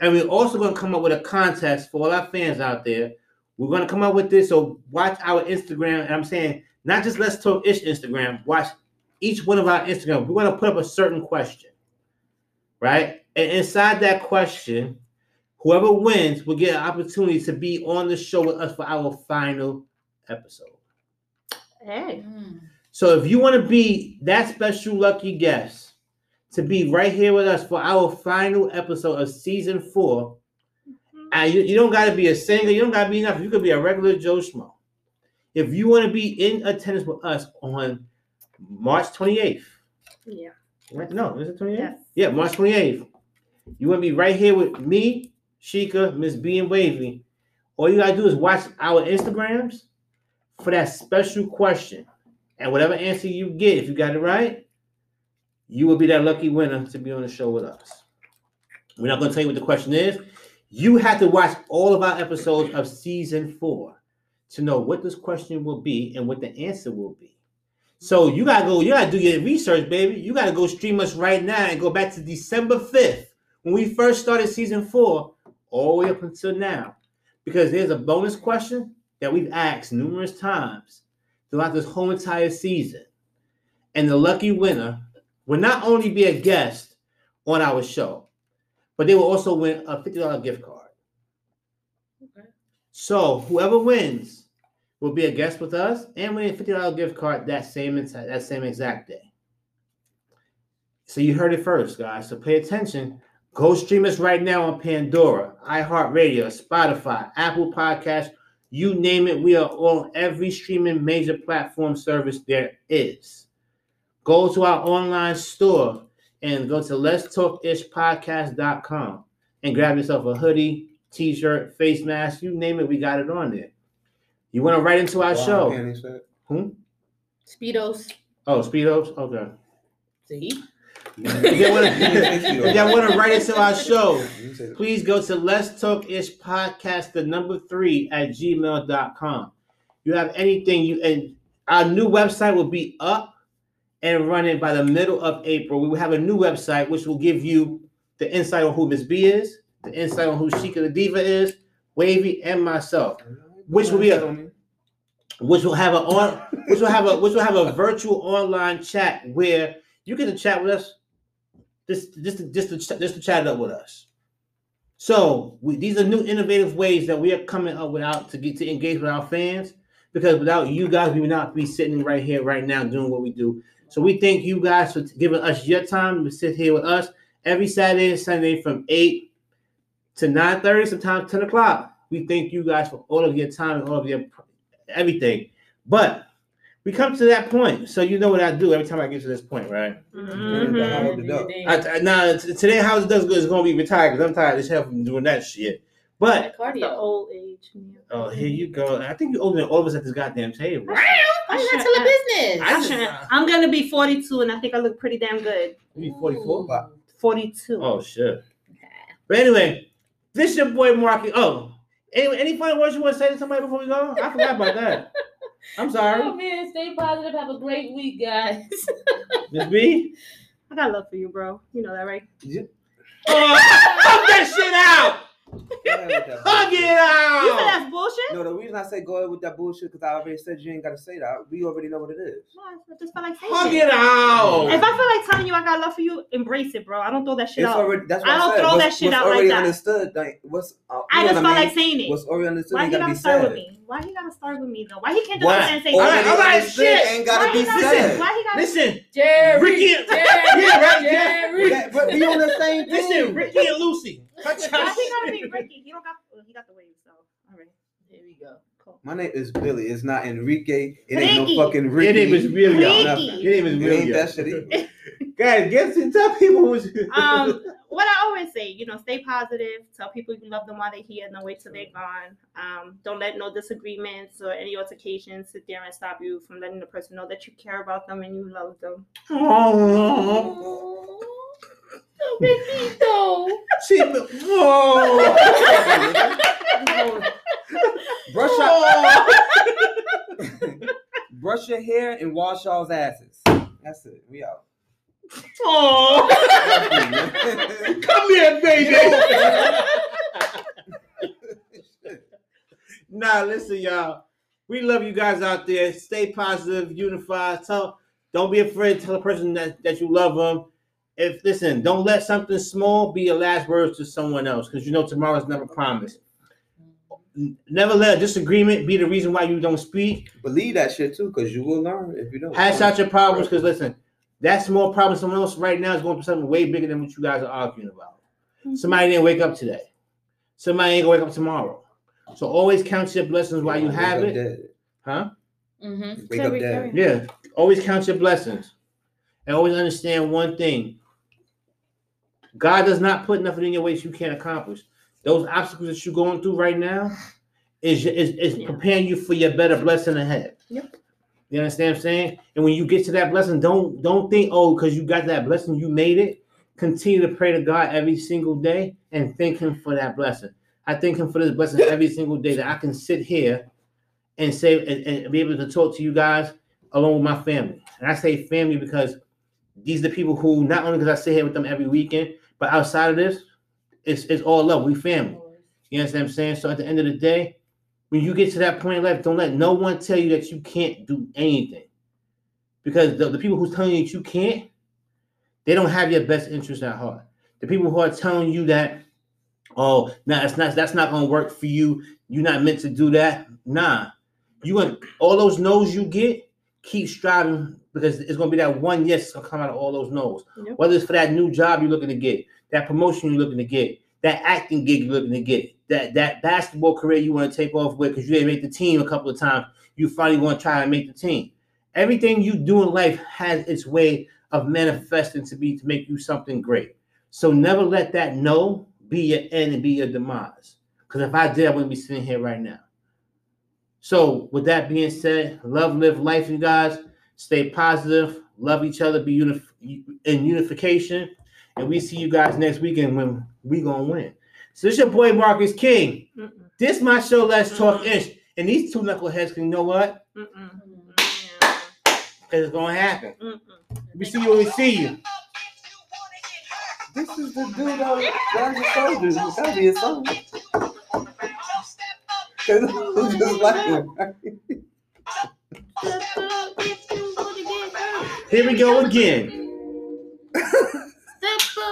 And we're also going to come up with a contest for all our fans out there. We're going to come up with this. So watch our Instagram. And I'm saying, not just Let's Talk Ish Instagram, watch each one of our Instagram. We're going to put up a certain question, right? And inside that question, whoever wins will get an opportunity to be on the show with us for our final episode. Hey. So if you want to be that special lucky guest to be right here with us for our final episode of season four, and you, you don't got to be a singer, you don't got to be enough. You could be a regular Joe Schmo. If you want to be in attendance with us on March 28th, Yeah. right? No, is it 28th? Yes. Yeah, March 28th. You want to be right here with me, Sheikah, Miss B, and Wavey. All you got to do is watch our Instagrams for that special question. And whatever answer you get, if you got it right, you will be that lucky winner to be on the show with us. We're not going to tell you what the question is. You have to watch all of our episodes of season four to know what this question will be and what the answer will be. So you gotta go, you gotta do your research, baby. You gotta go stream us right now and go back to December 5th when we first started season four, all the way up until now. Because there's a bonus question that we've asked numerous times throughout this whole entire season. And the lucky winner will not only be a guest on our show, but they will also win a $50 gift card. Okay. So whoever wins will be a guest with us and win a $50 gift card that same that same exact day. So you heard it first, guys. So pay attention. Go stream us right now on Pandora, iHeartRadio, Spotify, Apple Podcasts, you name it. We are on every streaming major platform service there is. Go to our online store and go to let's talk ish podcast.com and grab yourself a hoodie, t-shirt, face mask, you name it, we got it on there. You want to write into our show? Hmm? Speedos. Oh, Speedos? Okay. See? If y'all wanna- if y'all want to write into our show, please go to let's talk ish podcast the number three at gmail.com you have anything you and our new website will be up and running by the middle of april we will have a new website which will give you the insight on who miss b is the insight on who Sheikah the diva is wavey and myself Which will be a- which will have a on which will have a which will have a virtual online chat where you get to chat with us just just to, just to, just to chat up with us So we, these are new innovative ways that we are coming up without to get to engage with our fans. Because without you guys, we would not be sitting right here right now doing what we do. So we thank you guys for giving us your time to sit here with us every Saturday and Sunday from eight to nine thirty, sometimes ten o'clock. We thank you guys for all of your time and all of your everything. But we come to that point, so you know what I do every time I get to this point, right? Mhm. Hold it up. I, I, now t- today, how it does good is gonna be retired because I'm tired as hell from doing that shit. But cardio. old age. oh, here you go. I think you're older than all of us at this goddamn table. Why you not telling business? I I just- shouldn't- I'm gonna be 42, and I think I look pretty damn good. You be 44. Wow. 42. Oh shit. But anyway, this your boy Marky. Oh, any any final words you want to say to somebody before we go? I forgot about that. I'm Oh sorry, man, stay positive. Have a great week, guys. Miss B. I got love for you, bro. You know that, right? Oh, hug that shit out. Yeah, with that Hug bullshit. it You said that's bullshit? No, the reason I say go ahead with that bullshit because I already said you ain't gotta say that. We already know what it is. No, I just felt like saying Hug it. it out. If I feel like telling you I got love for you, embrace it, bro. I don't throw that shit It's out. already that's what I I, don't said. throw what's, that shit what's out like that. understood. Like, what's uh, I just know felt what I like saying it. What's already understood Why he gotta gotta be start said. with me? Why he gotta start with me though? Why he can't just Why? come and say All something? right, Already all right, shit. ain't Why gotta he be gotta said. Why he gotta Listen, Jerry, Ricky- Jerry, Yeah, right. Jerry. But we on the same thing. listen, Ricky and Lucy. Cut your Why he shit. gotta be Ricky? He don't got well, he got the wave, so all right. Here we go. Cool. My name is Billy. It's not Enrique. It ain't Ricky. no fucking Your Ricky. name is really Ricky. y'all. Your name is It really ain't that shit either. Guys, get to tell people who's. Um, what I always say, you know, stay positive. Tell people you love them while they're here, no wait till they're gone. Um, don't let no disagreements or any altercations sit there and stop you from letting the person know that you care about them and you love them. Riquito. she, oh. Brush your brush your hair and wash y'all's asses. That's it. We out. Oh, come here, baby. nah, listen, y'all. We love you guys out there. Stay positive, unified. Tell, don't be afraid to tell a person that, that you love them. If listen, don't let something small be your last words to someone else because you know tomorrow's never promised. Never let a disagreement be the reason why you don't speak. Believe that shit too, because you will learn if you don't. Hash out your problems because listen, that small problem someone else right now is going to be something way bigger than what you guys are arguing about. Somebody didn't wake up today. Somebody ain't gonna wake up tomorrow. So always count your blessings while you have it. dead. Huh? Mm-hmm. Wake up Carry- dead. Yeah. Always count your blessings. And always understand one thing. God does not put nothing in your way that you can't accomplish. Those obstacles that you're going through right now is is, is Yeah. preparing you for your better blessing ahead. Yep. You understand what I'm saying? And when you get to that blessing, don't don't think, oh, because you got that blessing, you made it. Continue to pray to God every single day and thank Him for that blessing. I thank Him for this blessing every single day that I can sit here and say and, and be able to talk to you guys along with my family. And I say family because these are the people who not only because I sit here with them every weekend, but outside of this, it's it's all love. We family. You understand what I'm saying? So at the end of the day, when you get to that point in life, don't let no one tell you that you can't do anything. Because the, the people who's telling you that you can't, they don't have your best interest at heart. The people who are telling you that, oh, nah, that's not that's not gonna work for you. You're not meant to do that. Nah. You want all those no's you get, keep striving because it's gonna be that one yes that's gonna come out of all those no's. Yep. Whether it's for that new job you're looking to get, that promotion you're looking to get, that acting gig you're looking to get, that that basketball career you want to take off with because you didn't make the team a couple of times, you finally want to try and make the team. Everything you do in life has its way of manifesting to be to make you something great. So never let that no be your end and be your demise. Because if I did, I wouldn't be sitting here right now. So with that being said, love, live life, you guys. Stay positive, love each other, be unif- in unification, and we see you guys next weekend when we gonna win. So this your boy Marcus King. Mm-mm, This my show. Let's talk Mhm. ish. And these two knuckleheads, can you know what? mm-mm, Because it's gonna happen. mm-mm. We see you when we see you. This is the dude on Guns N' Soldiers. It's gotta be a song. Here we go again.